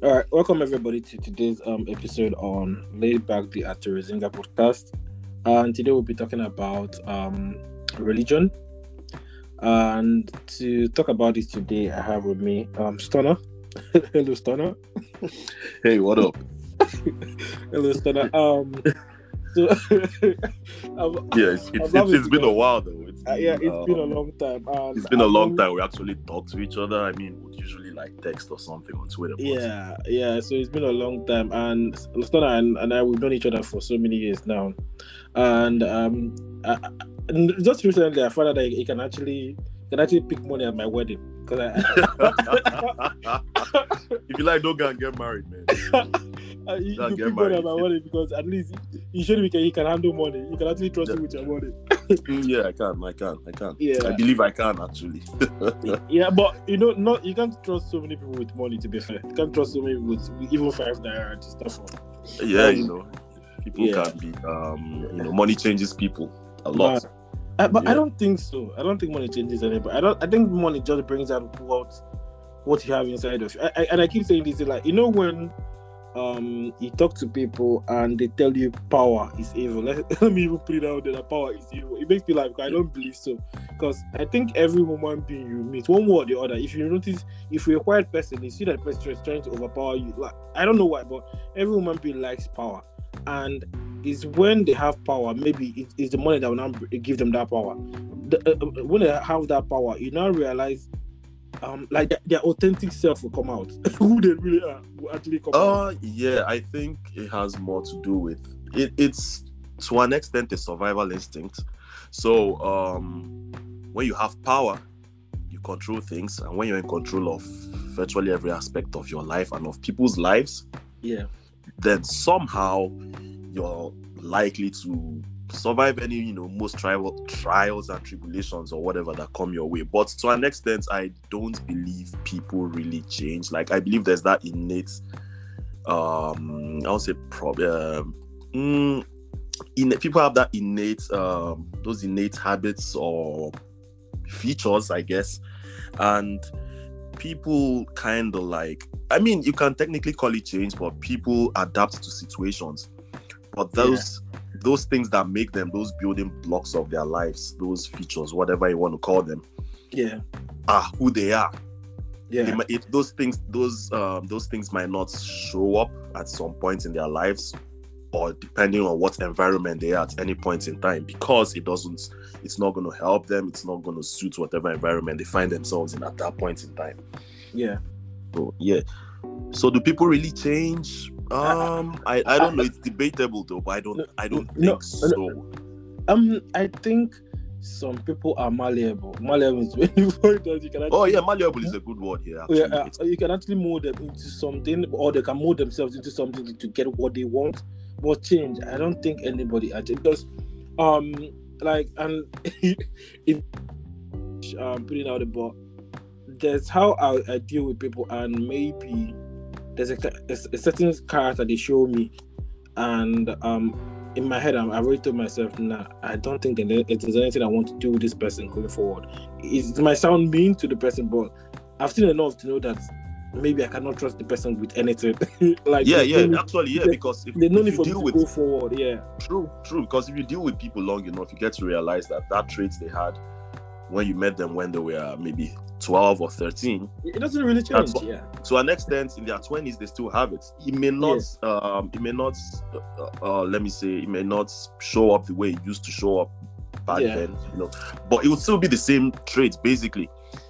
All right, welcome everybody to today's um episode on Laid Back the Aturizinga podcast. And today we'll be talking about um religion. And to talk about this today, I have with me um Stunner. Hello, Stunner. Hey, what up? Hello, Stunner. Um, so I'm, Yeah, it's, it's, it's, it's been a while though. It's uh, yeah, it's been a um, long time. And It's been a long time we actually talk to each other. I mean, we usually like text or something on Twitter. Yeah, yeah. So it's been a long time, and Stunner and, and I we've known each other for so many years now, and um, I- just recently I found out that he can actually can actually pick money at my wedding because I, if you like, don't go and get married, man. I you, Don't you get pick money at my wedding because at least you showed me can he can handle money. You can actually trust him with your money. Mm, yeah, I can, I can, I can. Yeah. I believe I can actually. Yeah, but you know, not you can't trust so many people with money. To be fair, you can't trust so many with, with even five naira and stuff. yeah, Um, you know, people yeah. can be, um, you know, money changes people a lot. Uh, but I don't think so. I don't think money changes anybody. I don't. I think money just brings out what what you have inside of you. I, I, and I keep saying this, like you know when um you talk to people and they tell you power is evil. Let, let me even put it out there that power is evil. It makes me laugh. because I don't believe so. Because I think every human being you meet, one way or the other, if you notice, if you're a quiet person, you see that person is trying to overpower you. Like I don't know why, but every human being likes power, and it's when they have power. Maybe it- it's the money that will now give them that power. The, uh, uh, when they have that power, you now realize, um, like their, their authentic self will come out. Who they really are will actually come out. Uh, yeah, I think it has more to do with it. It's to an extent a survival instinct. So, um, when you have power, you control things, and when you're in control of virtually every aspect of your life and of people's lives, Yeah, then somehow you're likely to survive any, you know, most trial trials and tribulations or whatever that come your way. But to an extent, I don't believe people really change. Like I believe there's that innate, um, I would say, problem. Mm, in, people have that innate, um, those innate habits or features, I guess, and people kind of like I mean, you can technically call it change, but people adapt to situations. But those those things that make them those building blocks of their lives, those features, whatever you want to call them, yeah, are who they are. Yeah, might- if those things those um those things might not show up at some point in their lives, or depending on what environment they are at any point in time, because it doesn't it's not going to help them, it's not going to suit whatever environment they find themselves in at that point in time. yeah. So yeah. So do people really change? Um, I, I don't know. It's debatable though, but I don't I don't think No, so. Um, I think some people are malleable. Malleable is when you find that you can. Actually, Oh yeah, malleable is a good word here. Yeah, uh, you can actually mold them into something, or they can mold themselves into something to, get what they want. But change, I don't think anybody actually because, um, like, and it, um, putting out the but there's how I, I deal with people, and maybe there's a, a, certain character they show me, and um, in my head, I'm, I've already told myself, nah, I don't think that if there's anything I want to do with this person going forward. It, it might sound mean to the person, but I've seen enough to know that maybe I cannot trust the person with anything. like yeah, yeah, actually, yeah, there- because if, There's no if you deal with go forward. Yeah, true, true, because if you deal with people long enough, you get to realize that that traits they had when you met them when they were maybe 12 or 13 it doesn't really change. What- yeah, to an extent in their 20s they still have it. It may not um it may not uh, uh, let me say it may not show up the way it used to show up back Yeah. then you know. But it would still be the same traits basically.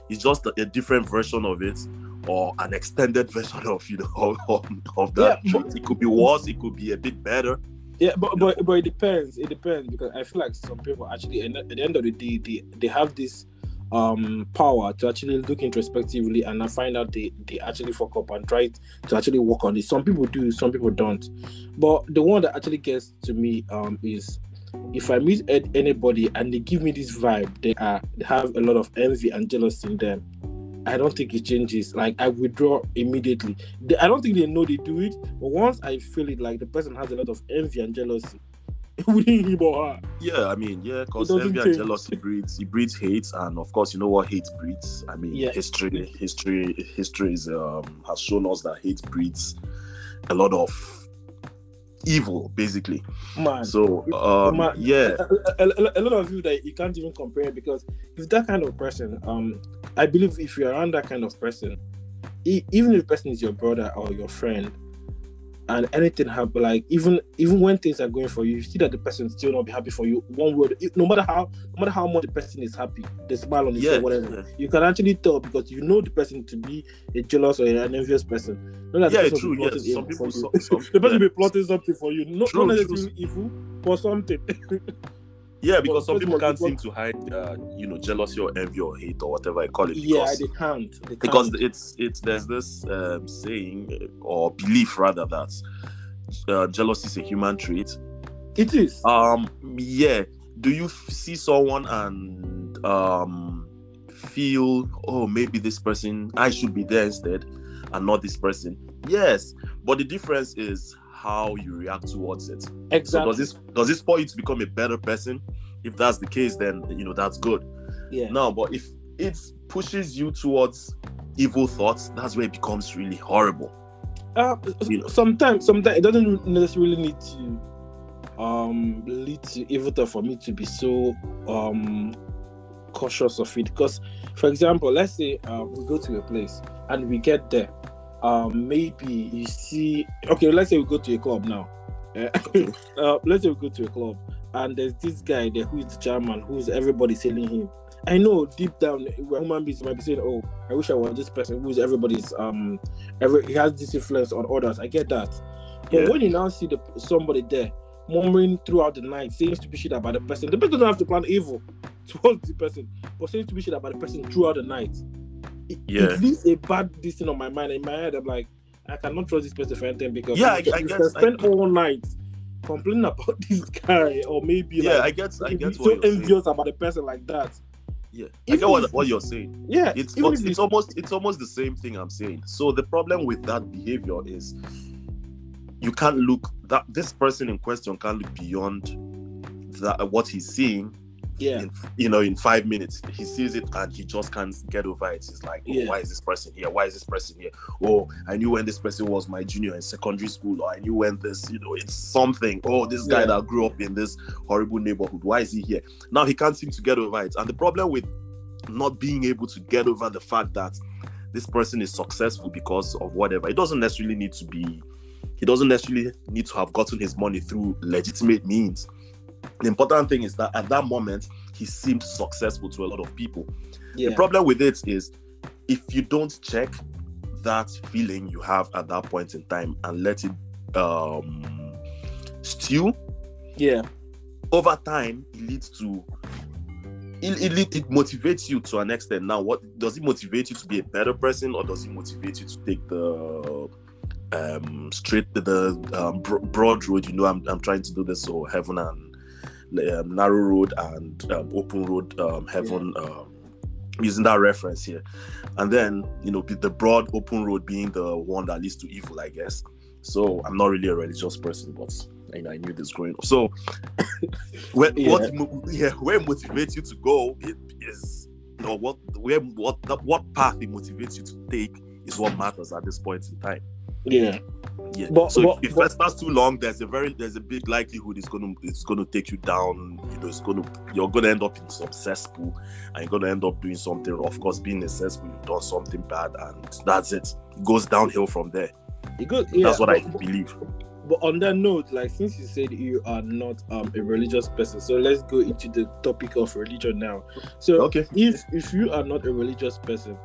It's just a, a different version of it or an extended version of you know of, of, of that Yeah, it could be worse it could be a bit better yeah, but but but it depends. It depends because I feel like some people actually, at the end of the day, they they have this um power to actually look introspectively and I find out they they actually fuck up and try to actually work on it. Some people do, some people don't. But the one that actually gets to me um is if I meet anybody and they give me this vibe, they are they have a lot of envy and jealousy in them. I don't think it changes. Like I withdraw immediately. They, I don't think they know they do it, but once I feel it, like the person has a lot of envy and jealousy, within him or her. Yeah, I mean, yeah, because envy and jealousy breeds it breeds hate, and of course, you know what hate breeds. I mean, Yeah. history, history, history is um has shown us that hate breeds a lot of evil, basically. Man, So, um, Man, yeah, a, a- a lot of you that you can't even compare because if that kind of person, um, I believe if you're around that kind of person, even if the person is your brother or your friend, and anything happen, like even even when things are going for you, you see that the person still not be happy for you. One word, no matter how no matter how much the person is happy, the smile on his yeah, face, whatever, yeah. you can actually tell because you know the person to be a jealous or an envious person. Not that Yeah, true, yes. Some people- some- some- the person yeah. be plotting something for you, not, True, not true. necessarily evil, for something. Yeah, because some people can't seem to hide, uh, you know, jealousy or envy or hate or whatever I call it. Yeah, they can't. They can't. because it's it's there's this um, saying uh, or belief rather that uh, jealousy is a human trait. it is. Um, yeah. Do you f- see someone and um feel, oh, maybe this person I should be there instead, and not this person? Yes, but the difference is how you react towards it. So does this does this spur you to become a better person? If that's the case, then you know that's good. yeah. No, but if it pushes you towards evil thoughts, that's where it becomes really horrible. Uh, You know. sometimes, sometimes it doesn't necessarily need to um lead to evil thought for me to be so um cautious of it. Because, for example, let's say uh, we go to a place and we get there. Um, maybe you see. Okay, let's say we go to a club now. Eh, uh, let's say we go to a club and there's this guy there who is German, who's everybody telling him. I know deep down, human beings might be saying, "Oh, I wish I was this person who's everybody's um, every he has this influence on others." I get that, but Yeah. when you now see the somebody there murmuring throughout the night, saying stupid shit about the person, the person doesn't have to plan evil towards the person, but saying stupid shit about the person throughout the night, it, Yeah. it leaves a bad this thing on my mind. In my head, I'm like, I cannot trust this person for anything because Yeah, I- I can guess- spend all night complaining about this guy, or maybe Yeah, like I get I get so you're saying. envious about a person like that. Yeah, I Even get what, what you're saying. Yeah, It's if it's almost it's almost the same thing I'm saying. So the problem with that behavior is you can't look that this person in question can't look beyond that what he's seeing yeah, in you know in five minutes he sees it and he just can't get over it. He's like oh, Yeah. why is this person here? Why is this person here? Oh i knew when this person was my junior in secondary school or i knew when this you know it's something. Oh this guy Yeah. that grew up in this horrible neighborhood why is he here? Now he can't seem to get over it. And the problem with not being able to get over the fact that this person is successful because of whatever it doesn't necessarily need to be he doesn't necessarily need to have gotten his money through legitimate means the important thing is that at that moment he seemed successful to a lot of people. Yeah, the problem with it is if you don't check that feeling you have at that point in time and let it um stew yeah, over time it leads to it, it, lead- it motivates you to an extent. Now what does it motivate you to be a better person or does it motivate you to take the um straight the um, bro- broad road? You know I'm, I'm trying to do this so heaven and um, narrow road and um, open road um, heaven um, using that reference here. And then you know the broad open road being the one that leads to evil i guess. So i'm not really a religious person but I, I knew this growing up. So where, Yeah. what yeah where motivates you to go it is you know what where what what path it motivates you to take is what matters at this point in time yeah. yeah. But- so but- if, if but- that too long, there's a very there's a big likelihood it's gonna it's gonna take you down. You know, it's gonna you're gonna end up in some cesspool, and you're gonna end up doing something. Of course, being a cesspool, you've done something bad, and that's it. It goes downhill from there. It goes, yeah, that's what I believe. But on that note, like since you said you are not um, a religious person, so let's go into the topic of religion now. So Okay. if if you are not a religious person,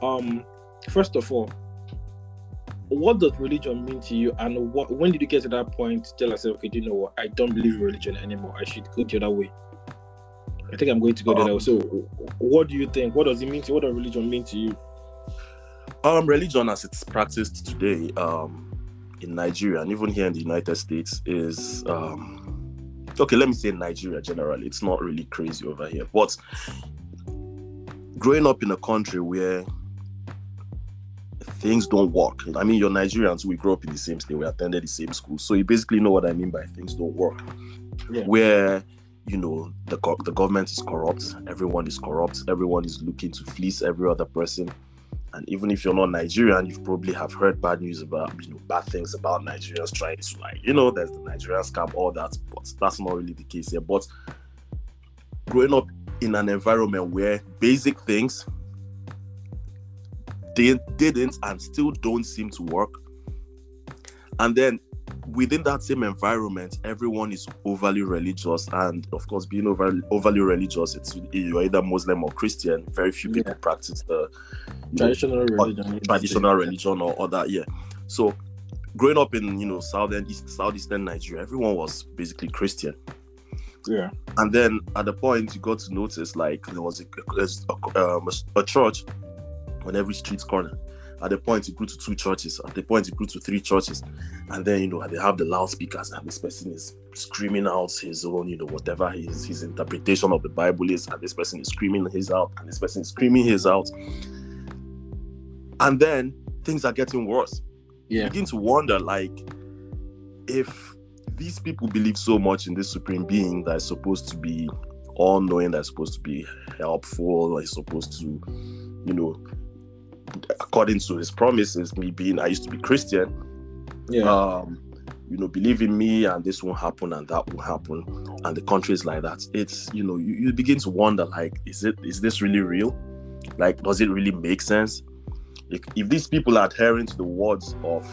um, first of all, what does religion mean to you, and what when did you get to that point to tell yourself, okay, do you know what? I don't believe in religion anymore. I should go the other way. I think I'm going to go the other way. So, what do you think? What does it mean to you? What does religion mean to you? Um, religion as it's practiced today, um, in Nigeria and even here in the United States is um okay, let me say Nigeria generally. It's not really crazy over here. But growing up in a country where things don't work. I mean, you're Nigerians, we grew up in the same state, we attended the same school. So you basically know what I mean by things don't work. Yeah. where you know the go- the government is corrupt, everyone is corrupt, everyone is looking to fleece every other person. And even if you're not Nigerian, you probably have heard bad news about you know bad things about Nigerians trying to like you know there's the Nigerian scam, all that. But that's not really the case here. But growing up in an environment where basic things they didn't and still don't seem to work, and then within that same environment, everyone is overly religious, and of course, being over, overly religious, it's you're either Muslim or Christian. Very few people Yeah. practice the you know, Traditional religion. traditional religion or other. Yeah. So, growing up in you know southern east southeastern Nigeria, everyone was basically Christian. Yeah. And then at the point you got to notice like there was a, a, um, a, a church on every street corner. At the point it grew to two churches. At the point it grew to three churches. And then you know they have the loudspeakers and this person is screaming out his own, you know, whatever his his interpretation of the Bible is, and this person is screaming his out, and this person is screaming his out. And then things are getting worse Yeah. begin to wonder like if these people believe so much in this supreme being that is supposed to be all knowing that's supposed to be helpful is supposed to you know according to his promises me being i used to be christian. Yeah. um you know believe in me and this won't happen and that will happen. And the country is like that. It's you know you, you begin to wonder like is it is this really real? Like does it really make sense? If, if these people are adhering to the words of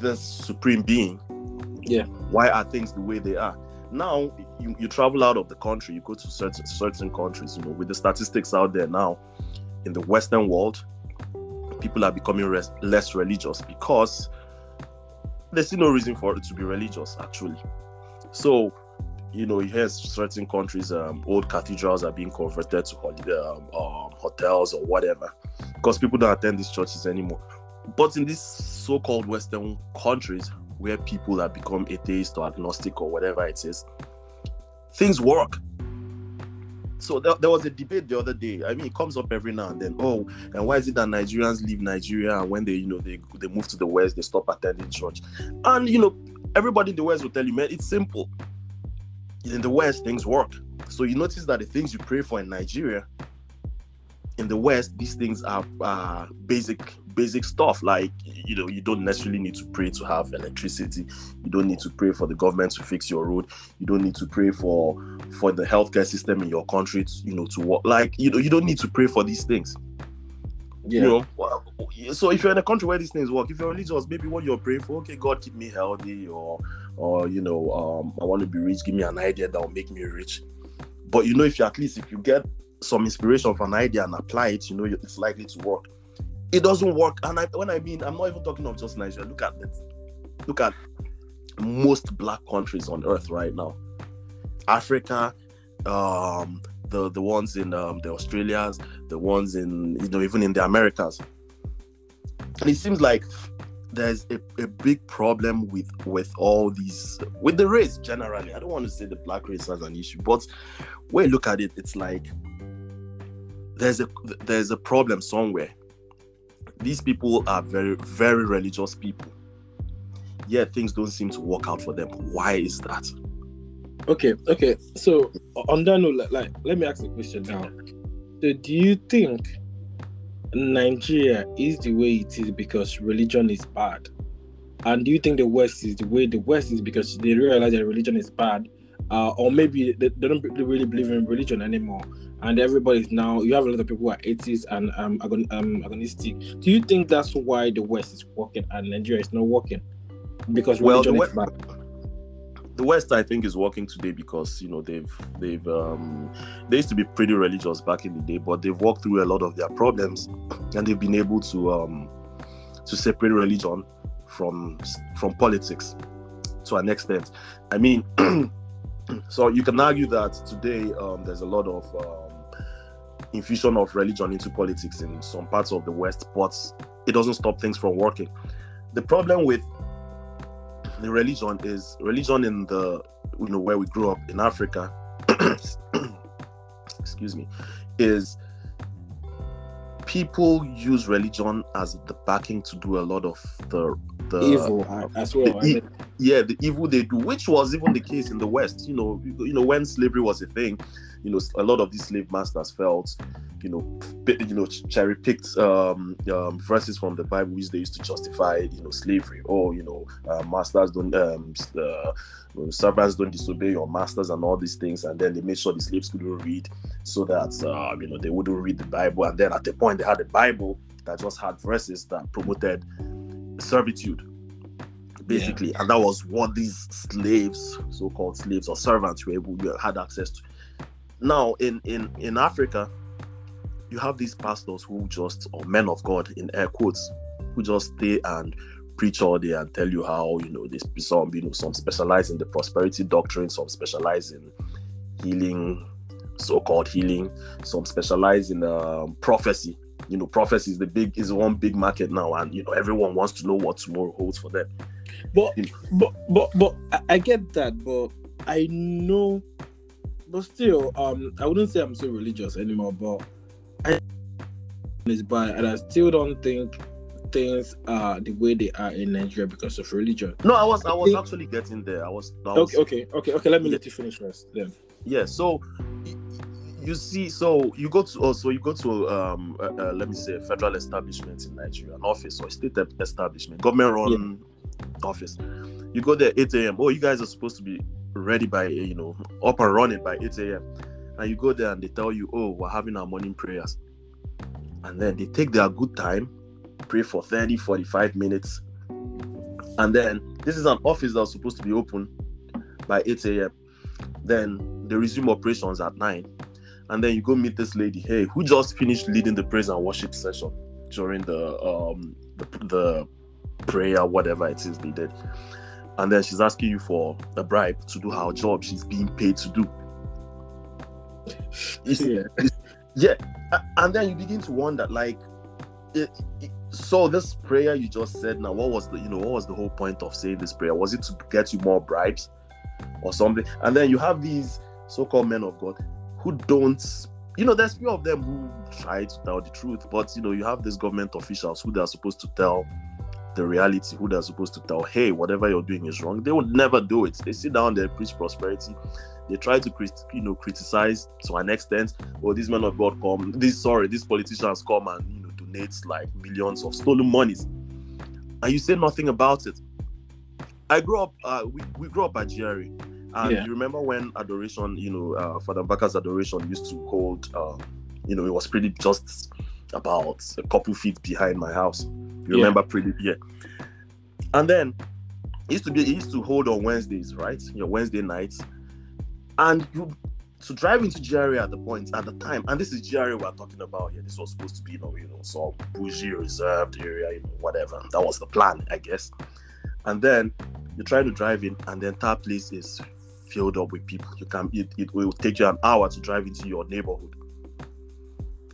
the supreme being Yeah. why are things the way they are? Now you, you travel out of the country you go to certain certain countries you know with the statistics out there now in the western world people are becoming res- less religious because there's still no reason for it to be religious actually. So you know here's certain countries um, old cathedrals are being converted to um, um, hotels or whatever because people don't attend these churches anymore. But in these so-called western countries where people have become atheist or agnostic or whatever it is things work so there, there was a debate the other day. I mean it comes up every now and then. Oh and why is it that nigerians leave nigeria and when they you know they, they move to the west they stop attending church? And you know everybody in the west will tell you man it's simple. In the west things work. So you notice that the things you pray for in nigeria in the west these things are uh, basic basic stuff like you know you don't necessarily need to pray to have electricity. You don't need to pray for the government to fix your road. You don't need to pray for for the healthcare system in your country to, you know to work. Like you know you don't need to pray for these things. Yeah. you know well, so if you're in a country where these things work if you're religious maybe what you're praying for okay god keep me healthy or or you know um i want to be rich give me an idea that will make me rich. But you know if you at least if you get some inspiration from an idea and apply it you know it's likely to work it doesn't work. And I, when i mean i'm not even talking of just nigeria. Look at it look at most black countries on earth right now. Africa um the the ones in um, the australias the ones in you know even in the americas. And it seems like there's a, a big problem with with all these with the race generally. I don't want to say the black race as an issue but when you look at it it's like there's a there's a problem somewhere these people are very very religious people yet things don't seem to work out for them why is that Okay, okay. So on that note, like, like, let me ask a question now. So do you think Nigeria is the way it is because religion is bad? And do you think the West is the way the West is because they realize that religion is bad? Uh, or maybe they, they don't really believe in religion anymore, and everybody's now. You have a lot of people who are atheists and um, agon- um agnostic. Do you think that's why the West is working and Nigeria is not working? Because Well, the West- the west i think is working today because you know they've they've um they used to be pretty religious back in the day but they've walked through a lot of their problems and they've been able to um to separate religion from from politics to an extent i mean so you can argue that today um there's a lot of um infusion of religion into politics in some parts of the west but it doesn't stop things from working the problem with the religion is religion in the you know where we grew up in Africa. excuse me, is people use religion as the backing to do a lot of the the evil uh, as well. the yeah, the evil they do, which was even the case in the West. You know, you know when slavery was a thing, you know, a lot of these slave masters felt, you know, you know, cherry picked um, um, verses from the Bible which they used to justify, you know, slavery. Or you know, uh, masters don't, um, uh, servants don't disobey your masters and all these things, and then they made sure the slaves couldn't read, so that uh, you know they wouldn't read the Bible. And then at the point they had a Bible that just had verses that promoted servitude basically and that was what these slaves so-called slaves or servants were able had access to now in in in africa you have these pastors who just or men of god in air quotes who just stay and preach all day and tell you how you know this some you know some specialize in the prosperity doctrine some specialize in healing so-called healing some specialize in um, prophecy. You know prophecy is the big is one big market now and you know everyone wants to know what tomorrow holds for them. But but but but I, I get that, but I know, but still, um, I wouldn't say I'm so religious anymore. But I is bad, and I still don't think things are the way they are in Nigeria because of religion. no i was i was think- actually getting there i was, I was Okay, okay, okay, okay. Let me let you finish first. Then. yeah so you see so you go to also you go to um uh, uh, let me say federal establishment in nigeria an office or state establishment government run office. You go there 8 a.m oh you guys are supposed to be ready by uh, you know up and running by 8 a.m and you go there and they tell you oh we're having our morning prayers. And then they take their good time pray for 30 45 minutes. And then this is an office that's supposed to be open by 8 a.m then they resume operations at 9 and then you go meet this lady hey who just finished leading the praise and worship session during the um the, the prayer whatever it is they did and then she's asking you for a bribe to do her job she's being paid to do. Yeah. yeah. And then you begin to wonder like it, it- so this prayer you just said now what was the you know what was the whole point of saying this prayer? Was it to get you more bribes or something? And then you have these so-called men of god who don't you know there's few of them who try to tell the truth but you know you have these government officials who they're supposed to tell the reality who they're supposed to tell hey whatever you're doing is wrong. They would never do it. They sit down they preach prosperity. They try to you know criticize to an extent or these men of god come these sorry these politicians come and you know donate like millions of stolen monies. And you say nothing about it. I grew up uh, we, we grew up at Jerry. and Yeah. you remember when adoration you know uh, father Mbaka's adoration used to hold um, you know it was pretty just about a couple feet behind my house you Yeah. remember pretty yeah and then it used to be it used to hold on wednesdays right your wednesday nights and you to drive into GRA at the point at the time, and this is GRA we're talking about here. This was supposed to be, you know, you know, some bougie reserved area, you know, whatever. That was the plan, I guess. And then you try to drive in, and the entire place is filled up with people. You can it, it will take you an hour to drive into your neighborhood.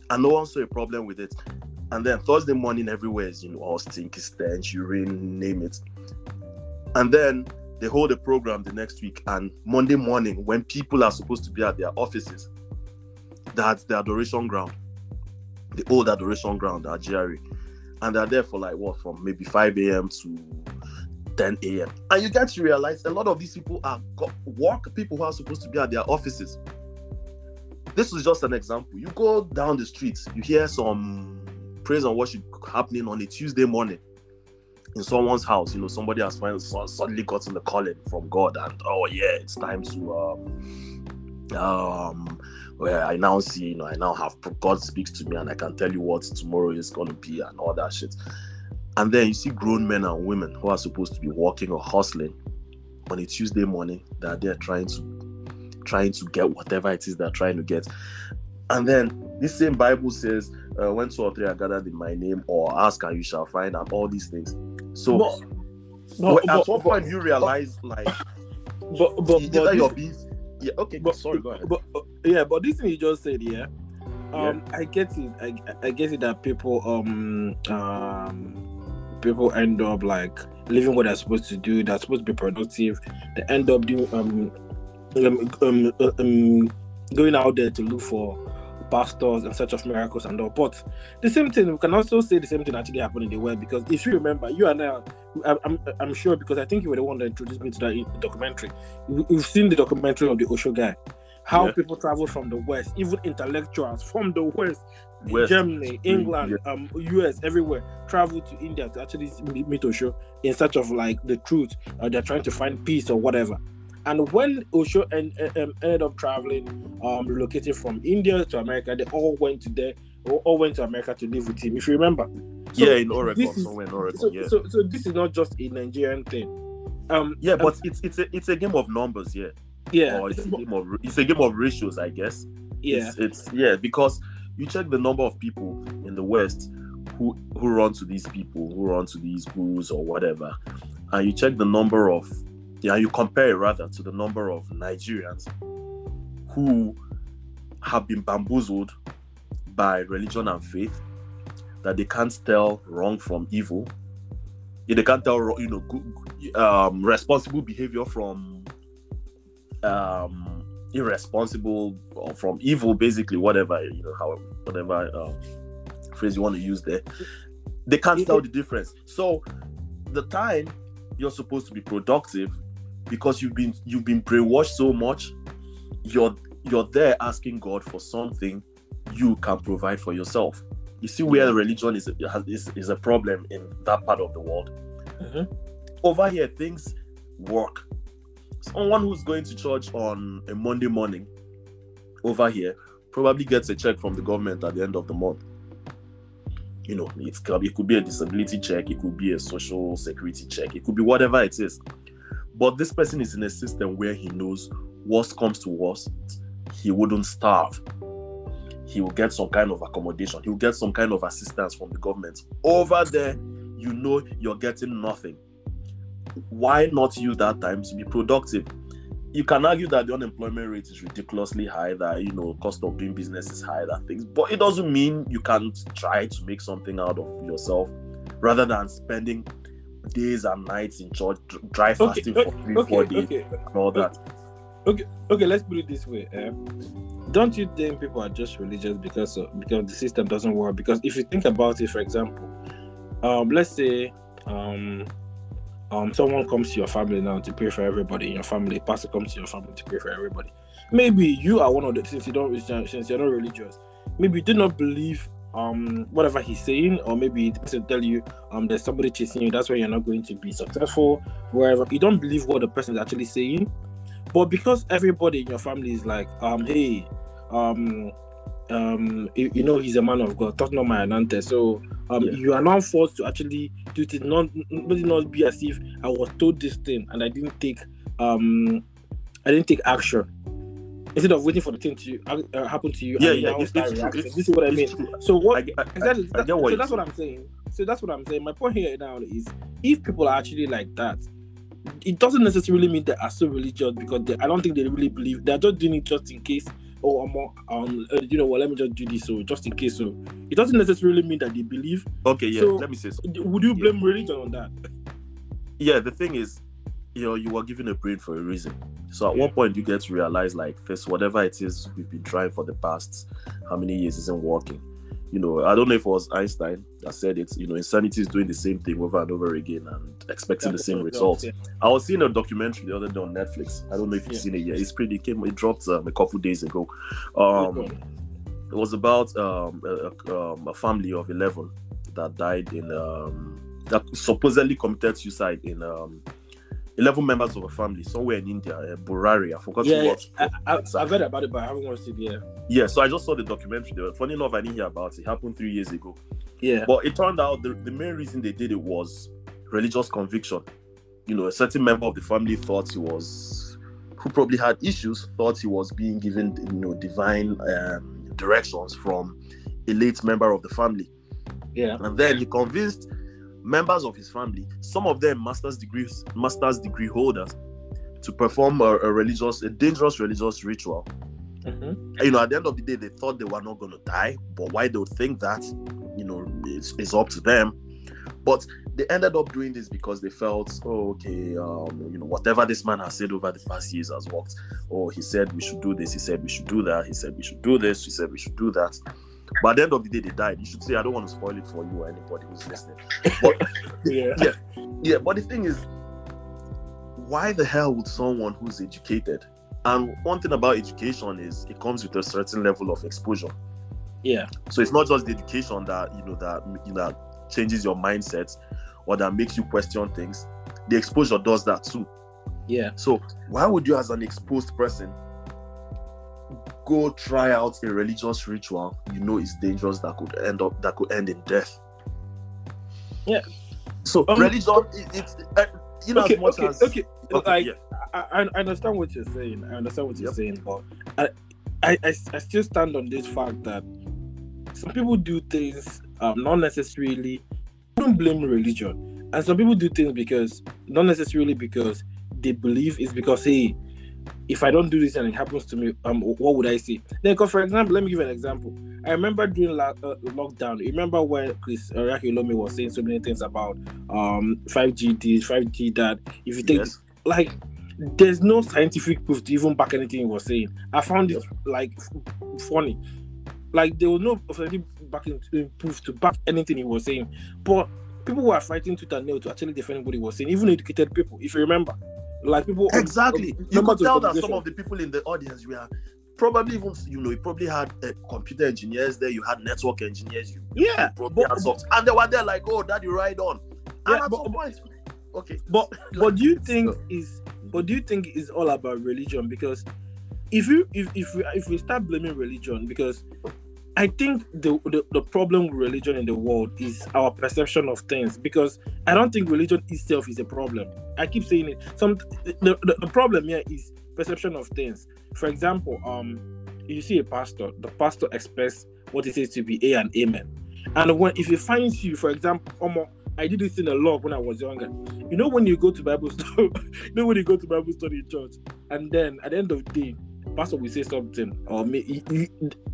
And no one saw a problem with it. And then Thursday morning, everywhere is, you know, all stinky stench, urine, name it. And then they hold a program the next week and monday morning when people are supposed to be at their offices that's the adoration ground the old adoration ground at GRA. and they're there for like what from maybe 5 a.m to 10 a.m and you get to realize a lot of these people are work people who are supposed to be at their offices this is just an example you go down the street you hear some praise and worship happening on a tuesday morning in someone's house, you know, somebody has finally suddenly gotten the calling from God, and oh yeah, it's time to um um where I now see, you know, I now have God speaks to me and I can tell you what tomorrow is gonna be and all that shit. And then you see grown men and women who are supposed to be working or hustling on a Tuesday morning that they're trying to trying to get whatever it is they're trying to get. And then this same Bible says, uh, when two or three are gathered in my name, or ask and you shall find, and all these things. So But, but, at but, what point do you realize, like, but, but, but, either this- you're being, yeah, okay, but sorry, go ahead. But yeah, but this thing you just said, yeah. Yeah. Um, I get it. I, I get it that people um um people end up like living what they're supposed to do. They're supposed to be productive. They end up doing um um, um, uh, um going out there to look for pastors in search of miracles and all. But the same thing, we can also say the same thing actually happened in the world because if you remember, you and I, I'm, I'm sure because I think you were the one that introduced me to that documentary. We've seen the documentary of the Osho guy, how yeah. people travel from the West, even intellectuals from the West, West. Germany, England, yeah. um, US, everywhere, travel to India to actually meet Osho in search of like the truth. or they're trying to find peace or whatever. And when Osho um, ended up traveling, um, relocating from India to America, they all went to there, all went to America to live with him. If you remember, so yeah, in Oregon, is, somewhere in Oregon. So, yeah. so, so this is not just a Nigerian thing. Um, yeah, but um, it's it's a it's a game of numbers, yeah. Yeah, or it's, a game of it's a game of ratios, I guess. Yeah, it's, it's yeah because you check the number of people in the West who who run to these people, who run to these gurus or whatever, and you check the number of yeah, you compare it rather to the number of Nigerians who have been bamboozled by religion and faith that they can't tell wrong from evil. Yeah, they can't tell you know good, um, responsible behavior from um, irresponsible or from evil, basically whatever you know, how whatever uh, phrase you want to use there. They can't tell the difference. So the time you're supposed to be productive because you've been you've been brainwashed so much you're you're there asking god for something you can provide for yourself. You see where religion is is, is a problem in that part of the world. Mm-hmm. over here things work. Someone who's going to church on a monday morning over here probably gets a check from the government at the end of the month. You know it could, it could be a disability check it could be a social security check it could be whatever it is but this person is in a system where he knows worst comes to worst, he wouldn't starve. He will get some kind of accommodation. He will get some kind of assistance from the government. Over there, you know you're getting nothing. Why not use that time to be productive? You can argue that the unemployment rate is ridiculously high, that you know, cost of doing business is high, that things, but it doesn't mean you can't try to make something out of yourself rather than spending days and nights in church, dry fasting okay, for three, okay, four days, okay. and all that. Okay, okay, let's put it this way. Um, don't you think people are just religious because of, because the system doesn't work? Because if you think about it, for example, um, let's say um, um, someone comes to your family now to pray for everybody in your family. pastor comes to your family to pray for everybody. Maybe you are one of the since you don't since you're not religious. Maybe you do not believe um whatever he's saying, or maybe to tell you um there's somebody chasing you, that's why you're not going to be successful, wherever you don't believe what the person is actually saying. But because everybody in your family is like, um, hey, um, um, you, you know he's a man of God, talk not my anante. So um, yeah. you are not forced to actually do it. Not, not not be as if I was told this thing and I didn't take um, I didn't take action instead of waiting for the thing to uh, happen to you. Yeah, yeah. It's, it's it's, this is what I mean. True. So what? I, I, exactly. I, that, so that's what I'm saying. So that's what I'm saying. My point here now is, if people are actually like that, it doesn't necessarily mean they are so religious because they, I don't think they really believe. They're just doing it just in case. Oh, I'm um, uh, you know well, let me just do this. So just in case. So it doesn't necessarily mean that they believe. Okay, yeah. So, let me say something. Would you blame yeah. religion on that? Yeah, the thing is, you know, you were given a brain for a reason. So at one point you get to realize like this whatever it is we've been trying for the past how many years isn't working. You know, I don't know if it was Einstein that said it, you know, insanity is doing the same thing over and over again and expecting That's the same results. Yeah. I was seeing a documentary the other day on Netflix. I don't know if you've yeah. seen it yet. It's pretty it came it dropped um, a couple days ago. Um it was about um, a, um, a family of 11 that died in um, that supposedly committed suicide in um, 11 members of a family somewhere in India, uh, Burari. I forgot yeah, what. I, I, have heard about it, but I haven't watched it yet. Yeah, so I just saw the documentary. There. Funny enough, I didn't hear about it. It happened three years ago. Yeah. But it turned out the, the main reason they did it was religious conviction. You know, a certain member of the family thought he was, who probably had issues, thought he was being given, you know, divine um, directions from a late member of the family. Yeah. And then he convinced members of his family, some of them master's degrees, master's degree holders, to perform a, a religious, a dangerous religious ritual. Mm-hmm. You know, at the end of the day, they thought they were not going to die, but why they would think that, you know, it's, it's up to them. But they ended up doing this because they felt, oh, okay, um, you know, whatever this man has said over the past years has worked. Oh, he said we should do this. He said we should do that. He said we should do this. He said we should do that. But at the end of the day, they died. You should say, I don't want to spoil it for you or anybody who's listening. But, Yeah. yeah, yeah. But the thing is, why the hell would someone who's educated? And one thing about education is it comes with a certain level of exposure. Yeah. So it's not just the education that you know that you know that changes your mindset or that makes you question things. The exposure does that too. Yeah. So why would you, as an exposed person, go try out a religious ritual you know is dangerous that could end up that could end in death? Yeah. So Um, religion, it, it's uh, you know okay, as much okay, as okay. Okay, Like yeah. I, I understand what you're saying. I understand what you're Yep. saying, but I, I, I, I still stand on this fact that some people do things um, not necessarily. I don't blame religion, and some people do things because not necessarily because they believe it's because hey, if I don't do this and it happens to me, um, what would I say? Then, because for example, let me give an example. I remember during la- uh, lockdown. You remember when Chris Oyakhilome was saying so many things about um 5G this, 5G that. If you take Yes. like there's no scientific proof to even back anything he was saying. I found it like f- funny. Like there was no scientific backing uh, proof to back anything he was saying. But people were fighting tooth and nail to actually defend what he was saying, even educated people, if you remember. Like people Exactly. You could tell that some of the people in the audience were probably even you know you probably had uh, computer engineers there, you had network engineers, you Yeah, probably but, had soft, and they were there like, oh, daddy, ride on. And Yeah, at but- some point, okay, but but do you think So- is but do you think is all about religion? Because if you if if we if we start blaming religion, because I think the, the the problem with religion in the world is our perception of things. Because I don't think religion itself is a problem. I keep saying it. Some the, the, the problem here is perception of things. For example, um, you see a pastor, the pastor expects what he says to be a and amen. And when if he finds you, for example, Omo, I did this in a lot when I was younger. You know when you go to Bible study, you know when you go to Bible study in church, and then at the end of the day, pastor will say something, or may, you,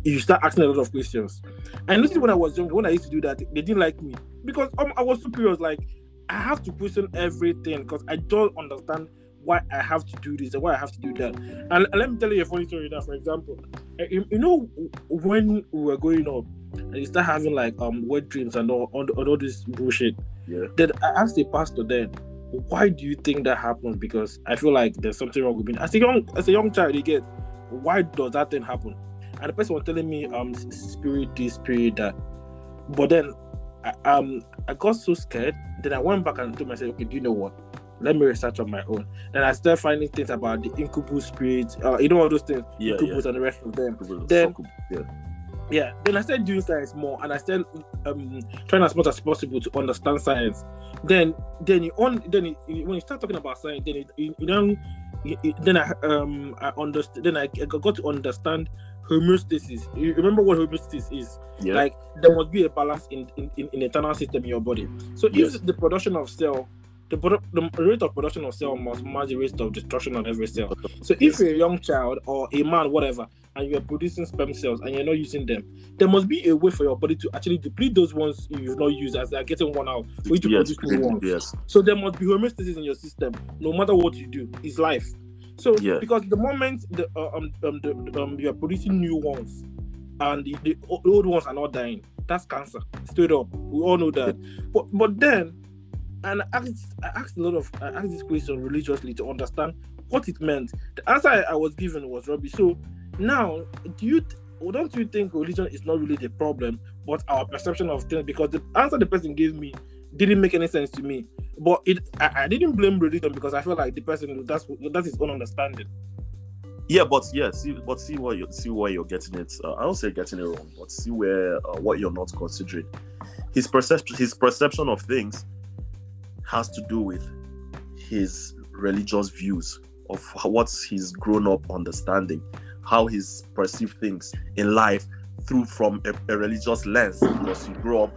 you, start asking a lot of questions. And notice when I was younger, when I used to do that, they didn't like me because um, I was superior. Like I have to question everything because I don't understand why I have to do this and why I have to do that. And, and let me tell you a funny story now. For example, eh, you, you know when we were growing up and you start having like um wet dreams and all, all, all this bullshit. yeah, Then I asked the pastor then, why do you think that happens? Because I feel like there's something wrong with me. As a young as a young child, you get why does that thing happen? And the person was telling me um spirit this, spirit that. But then I, um I got so scared. Then I went back and told myself, okay, do you know what? Let me research on my own. Then I started finding things about the incubus spirits, uh, you know all those things, yeah, incubus and the rest of them yeah. Then- yeah, yeah then i started doing science more and i started um trying as much as possible to understand science then then you on then you, when you start talking about science then it, you, you you- then i um i understood then I, I got to understand homeostasis you remember what homeostasis is yeah. like there must be a balance in in, in, in internal system in your body so Yes. if the production of cell the, the rate of production of cell must match the rate of destruction of every cell so if Yes. you're a young child or a man, whatever, and you're producing sperm cells and you're not using them, there must be a way for your body to actually deplete those ones you've not used as they're getting one out for you to yes, produce new ones. yes, So there must be homeostasis in your system, no matter what you do. It's life. So Yeah. because the moment the uh, um, um, the, um you're producing new ones and the, the old ones are not dying, that's cancer. Straight up, we all know that. But but then, and I asked, I asked a lot of I asked this question religiously to understand what it meant. The answer I, I was given was rubbish. So now, do you? th- don't you think religion is not really the problem, but our perception of things? Because the answer the person gave me didn't make any sense to me. But it, I, I didn't blame religion because I felt like the person that's that's his own understanding. yeah. But yeah, see, but see what you see where you're getting it. Uh, I don't say getting it wrong, but see where uh, what you're not considering. His perception, his perception of things, has to do with his religious views of what's his grown up understanding, how he's perceived things in life through from a, a religious lens because he grew up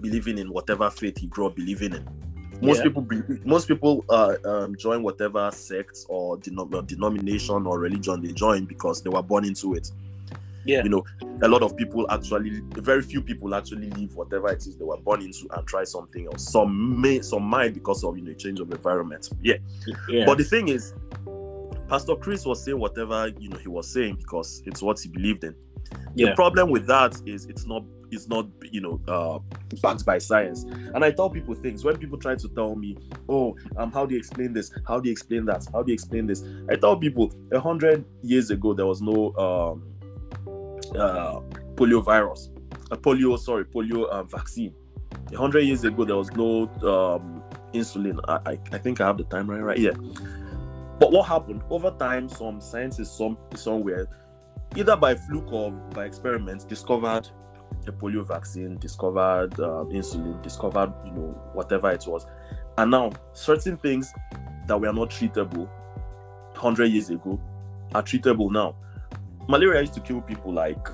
believing in whatever faith he grew up believing in. Most Yeah. people, be, most people uh, um, join whatever sect or denom- or denomination or religion they join because they were born into it. Yeah. You know, a lot of people actually, very few people actually leave whatever it is they were born into and try something else. Some may, some might because of you know change of environment. Yeah. yeah. But the thing is, Pastor Chris was saying whatever you know he was saying because it's what he believed in. Yeah. The problem with that is it's not it's not you know uh backed by science. And I tell people things when people try to tell me, oh, um, how do you explain this? How do you explain that? How do you explain this? I tell people a hundred years ago there was no um uh polio virus, a polio sorry polio uh, vaccine. A hundred years ago there was no um insulin. I, I I think I have the time right yeah. But what happened over time? Some scientists some somewhere either by fluke or by experiments, discovered a polio vaccine, discovered uh, insulin, discovered you know whatever it was, and now certain things that were not treatable hundred years ago are treatable now. Malaria used to kill people like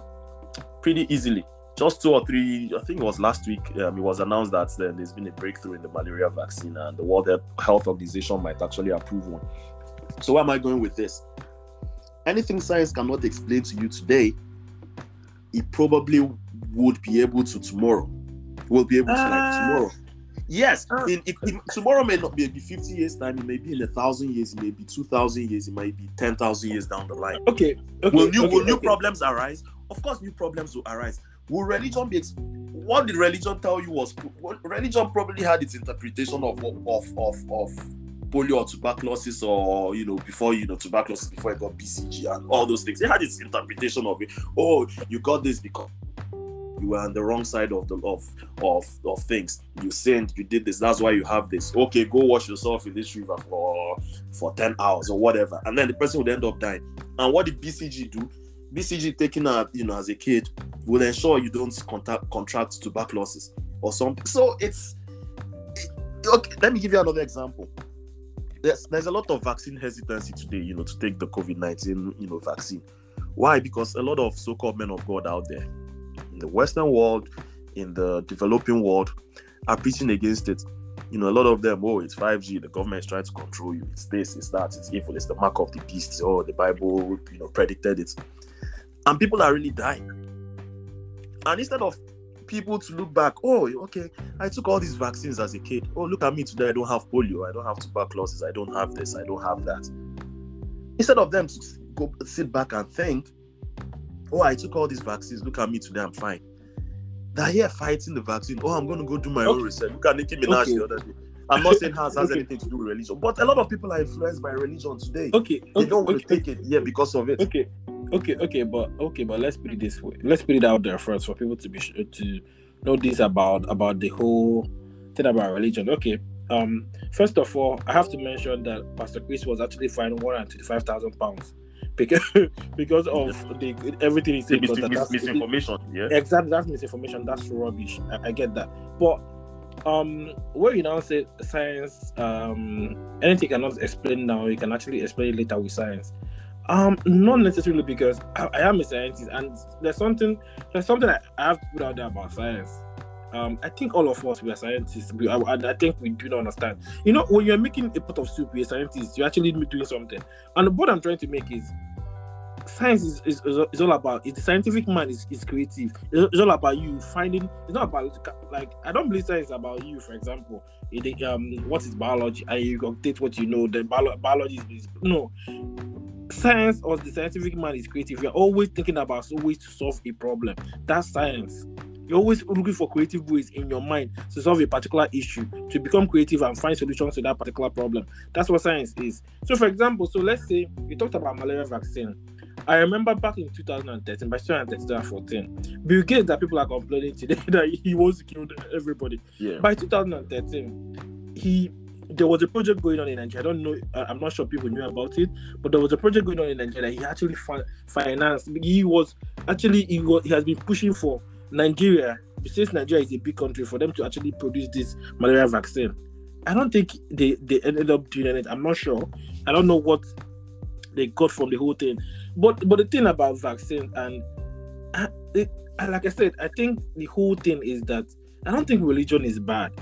pretty easily. Just two or three, I think it was last week. Um, it was announced that uh, there's been a breakthrough in the malaria vaccine, and the World Health Organization might actually approve one. So, where am I going with this? anything science cannot explain to you today, it probably would be able to tomorrow. We will be able to like Ah. tomorrow. Yes, Ah. in, it, it- tomorrow may not be maybe 50 years time, it may be in a thousand years, it may be 2,000 years, it might be 10,000 years down the line. okay. Okay. will new, okay, will new okay. problems arise? Of course, new problems will arise. Will religion be? Ex- what did religion tell you was? What, religion probably had its interpretation of of of of polio or tuberculosis, or you know, before you know tuberculosis, before it got BCG and all those things. It had its interpretation of it. Oh, you got this because you were on the wrong side of the of of of things. You sinned. You did this. That's why you have this. Okay, go wash yourself in this river for for ten hours or whatever, and then the person would end up dying. And what did BCG do? BCG taken out, you know, as a kid will ensure you don't contact, contract tuberculosis or something. So it's it- okay. Let me give you another example. There's there's a lot of vaccine hesitancy today, you know, to take the COVID nineteen, you know, vaccine. Why? Because a lot of so-called men of God out there the Western world, in the developing world, are preaching against it. You know, a lot of them, oh, it's 5G, the government is trying to control you. It's this, it's that, it's evil, it's the mark of the beast. Oh, the Bible, you know, predicted it. And people are really dying. And instead of people to look back, oh, okay, I took all these vaccines as a kid. Oh, look at me today. I don't have polio. I don't have tuberculosis. I don't have this. I don't have that. Instead of them to go sit back and think, oh, I took all these vaccines. Look at me today. I'm fine. They're here fighting the vaccine. Oh, I'm going to go do my own research. Look at Nicki Minaj Okay. the other day. I'm not saying hers has Okay. anything to do with religion, but a lot of people are influenced by religion today. Okay. They don't want okay. to take it, yeah, because of it. Okay, okay, okay, but okay, but let's put it this way. Let's put it out there first for people to be sure to know this about about the whole thing about religion. Okay, um, first of all, I have to mention that Pastor Chris was actually fined one hundred twenty-five thousand pounds because because of the everything he said. because mis- that- that's- misinformation, yeah. Exactly, that's misinformation. That's rubbish. I, I get that, but um, where you now say science, um, anything cannot explain now, you can actually explain it later with science. Um, not necessarily because I, I am a scientist, and there's something there's something I, I have to put out there about science. Um, I think all of us we are scientists. We, I, I think we do not understand. You know, when you're making a pot of soup, you're a scientist. You're actually doing something. And what I'm trying to make is science is, is, is, all about is the scientific mind is, is creative it's, it's all about you finding it's not about like i don't believe science is about you for example it, um what is biology and you update what you know then bio, biology is, no science or the scientific mind is creative you're always thinking about ways to solve a problem that's science you're always looking for creative ways in your mind to solve a particular issue to become creative and find solutions to that particular problem that's what science is so for example so let's say we talked about malaria vaccine I remember back in 2013, by 2013, 2014, Bill Gates that people are complaining today that he wants to kill everybody. Yeah. By 2013, he there was a project going on in Nigeria. I don't know, I'm not sure people knew about it, but there was a project going on in Nigeria. He actually fi- financed. He was actually he was he has been pushing for Nigeria, since Nigeria is a big country, for them to actually produce this malaria vaccine. I don't think they they ended up doing it. I'm not sure. I don't know what they got from the whole thing. But but the thing about vaccine and uh, it, like I said, I think the whole thing is that I don't think religion is bad.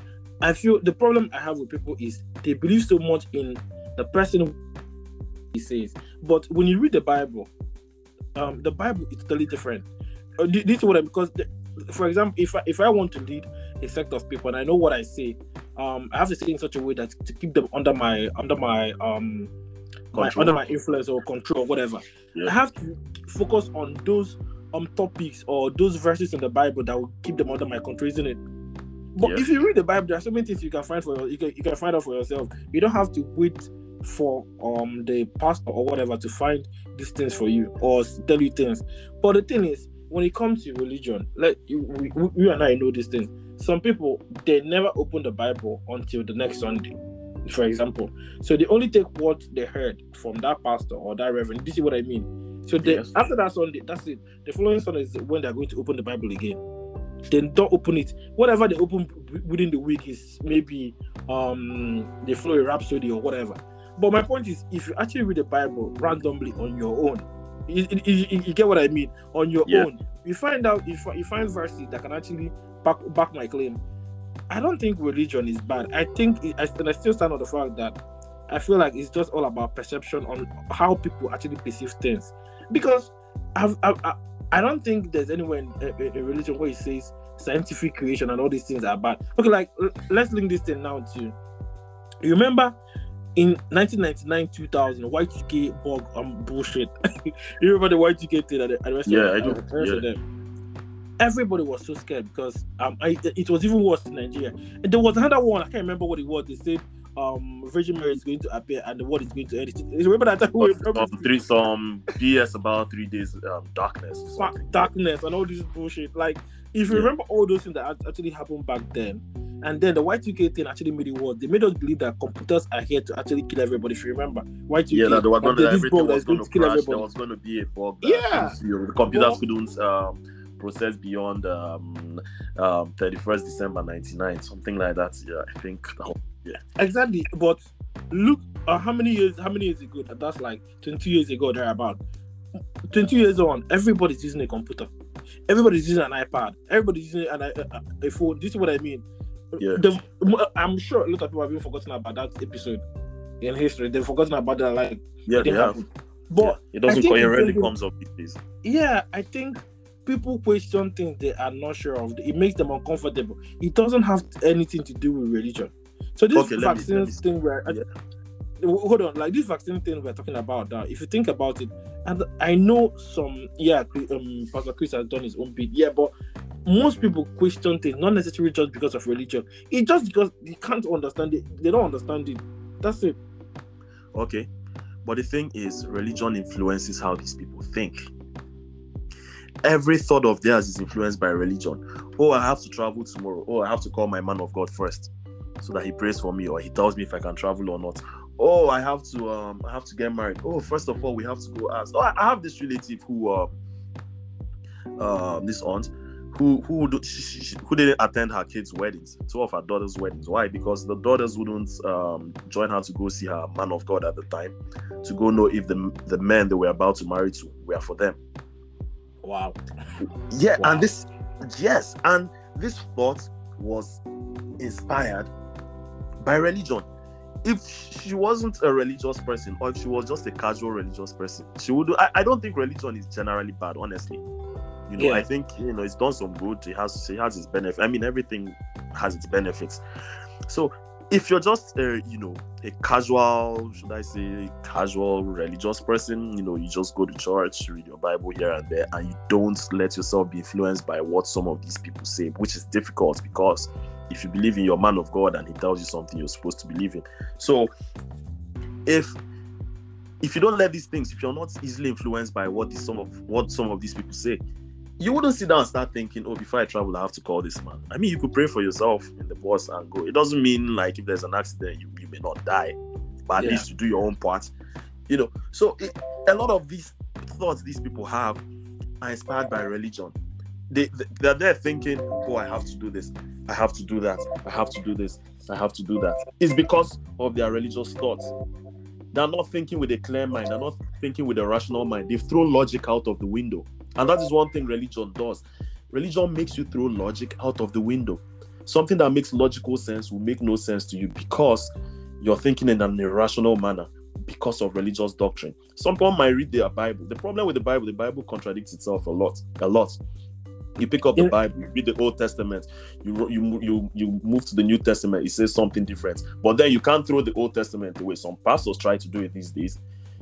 I feel the problem I have with people is they believe so much in the person he says. But when you read the Bible, um, the Bible is totally different. Uh, This is what I because, for example, if I, if I want to lead a sect of people and I know what I say, um, I have to say in such a way that to keep them under my under my um my, under my influence or control or whatever. Yeah. I have to focus on those um topics or those verses in the Bible that will keep them under my control, isn't it? But Yeah. if you read the Bible, there are so many things you can find for you can, you can find out for yourself. You don't have to wait for um the pastor or whatever to find these things for you or tell you things. But the thing is, when it comes to religion, like you, we, we and I know these things. Some people they never open the Bible until the next Sunday, for example. So they only take what they heard from that pastor or that reverend. This is what I mean. So they, Yes. after that Sunday, that's it. The following Sunday is when they're going to open the Bible again. Then don't open it. Whatever they open within the week is maybe um they follow a rhapsody or whatever. But my point is, if you actually read the Bible randomly on your own, you, you- you- get what I mean. On your Yeah. own, you find out if you find verses that can actually back back my claim. I don't think religion is bad. I think, it, I, and I still stand on the fact that I feel like it's just all about perception on how people actually perceive things. Because I've, I've, I, I don't think there's anywhere in a, a- a religion where it says scientific creation and all these things are bad. Okay, like let's link this thing now to. You remember in 1999 2000 Y2K bug um bullshit. you remember the Y2K thing at the, at the rest Yeah, the- I do. the rest of Yeah. them? Everybody was so scared because um I, it was even worse in Nigeria. And there was another one I can't remember what it was. They said um Virgin Mary is going to appear and the world is going to end. it. Remember that time? we Um, three some BS about three days um, darkness. or Dark- something. darkness and all this bullshit. Like, if you Yeah. remember all those things that actually happened back then, and then the Y2K thing actually made it worse. They made us believe that computers are here to actually kill everybody. If you remember, Y2K, Yeah, that there was going to this everything bug was going to kill crash. There everybody. was going to be a bug. That Yeah. the computers Well- couldn't um, process beyond um, um, 31st December 99, something like that. Yeah, I think. Yeah. Exactly. But look, uh, how many years? How many years ago? That's like 20 years ago. There about 20 years on. Everybody's using a computer. Everybody's using an iPad. Everybody's using an, a, a, a phone. This is what I mean. Yeah. The- I'm sure a lot of people have been forgotten about that episode in history. They've forgotten about that. Like, Yeah, they have. But Yeah, It doesn't. Rarely comes up these days. yeah, I think people question things they are not sure of. It makes them uncomfortable. It doesn't have anything to do with religion. So this Okay, let me- vaccine me- thing where Yeah. Hold on, like this vaccine thing we're talking about now. If you think about it, and I know some, yeah, um, Pastor Chris has done his own bit, yeah, but most people question things not necessarily just because of religion. It's just because they can't understand it. They don't understand it. That's it. Okay. But the thing is, religion influences how these people think. Every thought of theirs is influenced by religion. Oh, I have to travel tomorrow. Oh, I have to call my man of God first so that he prays for me or he tells me if I can travel or not. Oh, I have to um I have to get married. Oh, first of all, we have to go ask. Oh, I I have this relative who um uh, this aunt who who do, she, she- who didn't attend her kids' weddings, two of her daughters' weddings. Why? Because the daughters wouldn't um, join her to go see her man of God at the time, to go know if the the men they were about to marry to were for them. Wow. Yeah, Wow. and this yes, and this thought was inspired by religion. If she wasn't a religious person, or if she was just a casual religious person, she would. I, I don't think religion is generally bad, honestly. You know, Yeah. I think you know it's done some good. It has it has its benefit. I mean, everything has its benefits. So if you're just a you know a casual, should I say, casual religious person, you know, you just go to church, read your Bible here and there, and you don't let yourself be influenced by what some of these people say, which is difficult because if you believe in your man of God and he tells you something you're supposed to believe in. So if if you don't let these things, if you're not easily influenced by what some of what some of these people say, you wouldn't sit down and start thinking, oh, before I travel, I have to call this man. I mean, you could pray for yourself in the bus and go. It doesn't mean like if there's an accident, you, you may not die, but at Yeah. least you do your own part. You know, so it, a lot of these thoughts these people have are inspired by religion. They, they they're there thinking, oh, I have to do this, I have to do that, I have to do this, I have to do that. It's because of their religious thoughts. They're not thinking with a clear mind. They're not thinking with a rational mind. They've thrown logic out of the window. And that is one thing religion does. Religion makes you throw logic out of the window. Something that makes logical sense will make no sense to you because you're thinking in an irrational manner because of religious doctrine. Some people might read their Bible. The problem with the Bible, the Bible contradicts itself a lot. A lot. You pick up the. Bible, you read the Old Testament, you you you you move to the New Testament, it says something different. But then you can't throw the Old Testament away. Some pastors try to do it these days.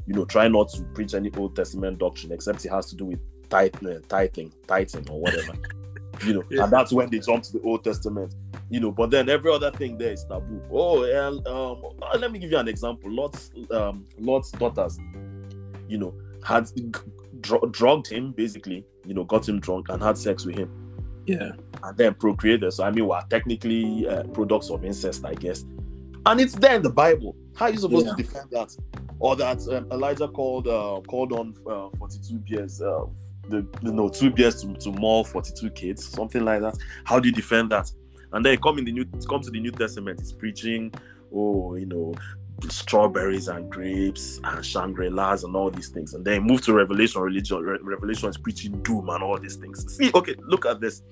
You know, try not to preach any Old Testament doctrine except it has to do with tithe, uh, tithing, tithing or whatever. you know, Yeah. and that's when they jump to the Old Testament. You know, but then every other thing there is taboo. Oh, and um, uh, let me give you an example. Lot's um, Lot's daughters, you know, had dr- drugged him basically. You know, got him drunk and had sex with him Yeah. and then procreated. So I mean, we're technically uh, products of incest, I guess. And it's there in the Bible. How are you supposed Yeah. to defend that? Or that um, Elijah called uh, called on uh, 42 beers, uh, the you know two beers to, to more 42 kids, something like that. How do you defend that? And then come in the new come to the New Testament, it's preaching, oh, you know, strawberries and grapes and Shangri-Las and all these things. And then move to Revelation, religion, Re- Revelation is preaching doom and all these things. See, okay, look at this.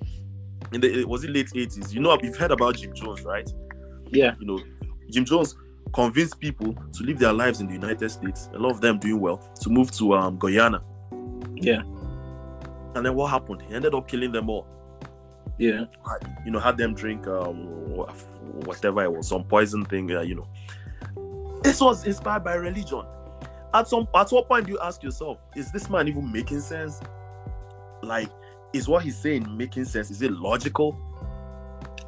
In the was it late 80s? You know, you've heard about Jim Jones, right? Yeah. You know, Jim Jones convinced people to live their lives in the United States, a lot of them doing well, to move to um, Guyana. Yeah. And then what happened? He ended up killing them all. Yeah. You know, had them drink um, whatever it was, some poison thing. Uh, you know, this was inspired by religion. At some, at what point do you ask yourself, is this man even making sense? Like, is what he's saying making sense? Is it logical?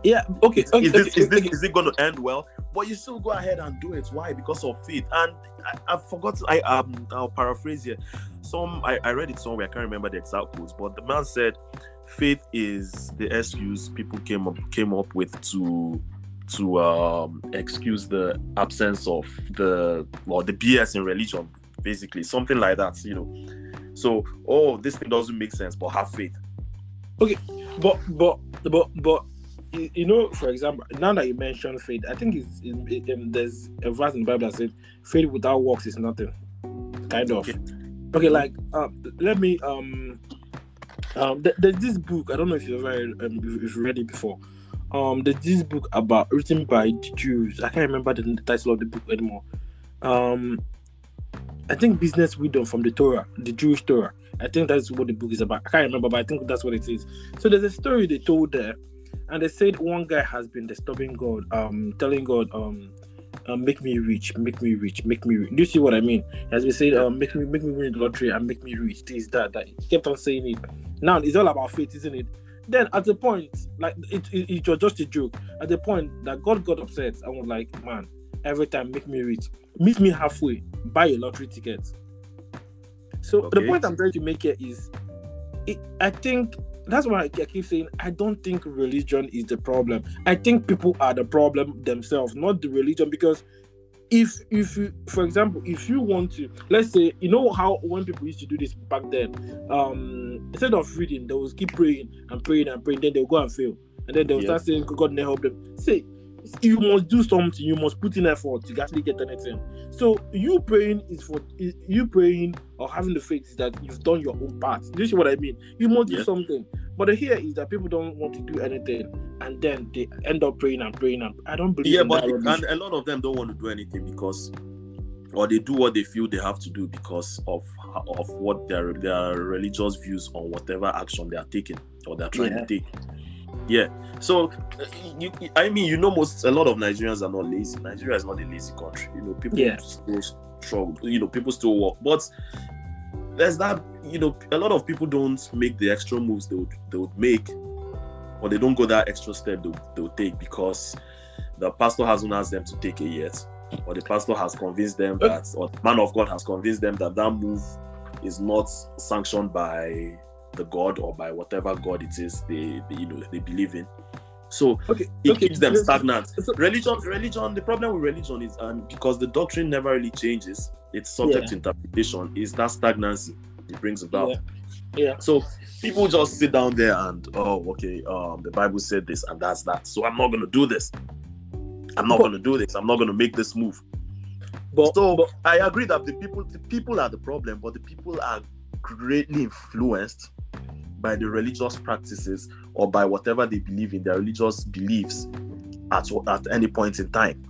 Yeah. Okay. okay, is this okay, is this okay. is it going to end well? But you still go ahead and do it. Why? Because of faith. And I, I forgot. I um I'll paraphrase here. Some I, I read it somewhere. I can't remember the exact quotes, but the man said, "Faith is the excuse people came up came up with to to um excuse the absence of the or the BS in religion, basically something like that. You know." So, oh, this thing doesn't make sense, but have faith. Okay, but but but but you know, for example, now that you mentioned faith, I think it's in, there's a verse in the Bible that said, "Faith without works is nothing." Kind of. Okay. Okay, like um, let me um um th- there's this book I don't know if you've ever um, if you've read it before. Um, there's this book about written by the Jews. I can't remember the, the title of the book anymore. Um, I think business wisdom from the Torah, the Jewish Torah. I think that's what the book is about. I can't remember, but I think that's what it is. So there's a story they told there, and they said one guy has been disturbing God, um, telling God, um, um, make me rich, make me rich, make me rich. Do you see what I mean? As has said, um, make me make me win the lottery and make me rich, this, that, that. He kept on saying it. Now it's all about faith, isn't it? Then at the point, like it, it, it was just a joke. At the point that God got upset and was like, man, every time make me rich, meet me halfway, buy a lottery ticket. So the point I'm trying to make here is, it, I think that's why I keep saying I don't think religion is the problem. I think people are the problem themselves, not the religion. Because if if you, for example, if you want to, let's say, you know how when people used to do this back then, um, instead of reading, they will keep praying and praying and praying, then they'll go and fail, and then they'll Yeah. start saying, "God may help them." Say, you must do something. You must put in effort to actually get anything. So you praying is for is- you praying or having the faith is that you've done your own part. Do you see what I mean? You must do something. But the here is that people don't want to do anything, and then they end up praying and praying. And I don't believe. yeah in but and a lot of them don't want to do anything because or they do what they feel they have to do because of of what their their religious views on whatever action they are taking or they're trying Yeah. to take yeah. So uh, you i mean you know most a lot of nigerians are not lazy. Nigeria is not a lazy country. You know people Yeah. still struggle. You know people still work. But there's that you know a lot of people don't make the extra moves they would they would make or they don't go that extra step they, would- they would take because the pastor hasn't asked them to take it yet or the pastor has convinced them Uh, that or the man of god has convinced them that that move is not sanctioned by the god or by whatever god it is they, they you know they believe in so okay, it okay. keeps them stagnant so- religion religion the problem with religion is um, because the doctrine never really changes it's subject Yeah. to interpretation is that stagnancy it brings about Yeah. Yeah. so people just sit down there and oh okay um the bible said this and that's that so i'm not going to do this i'm not But- going to do this i'm not going to make this move But, so but i agree that the people the people are the problem but the people are greatly influenced by the religious practices or by whatever they believe in their religious beliefs at at any point in time.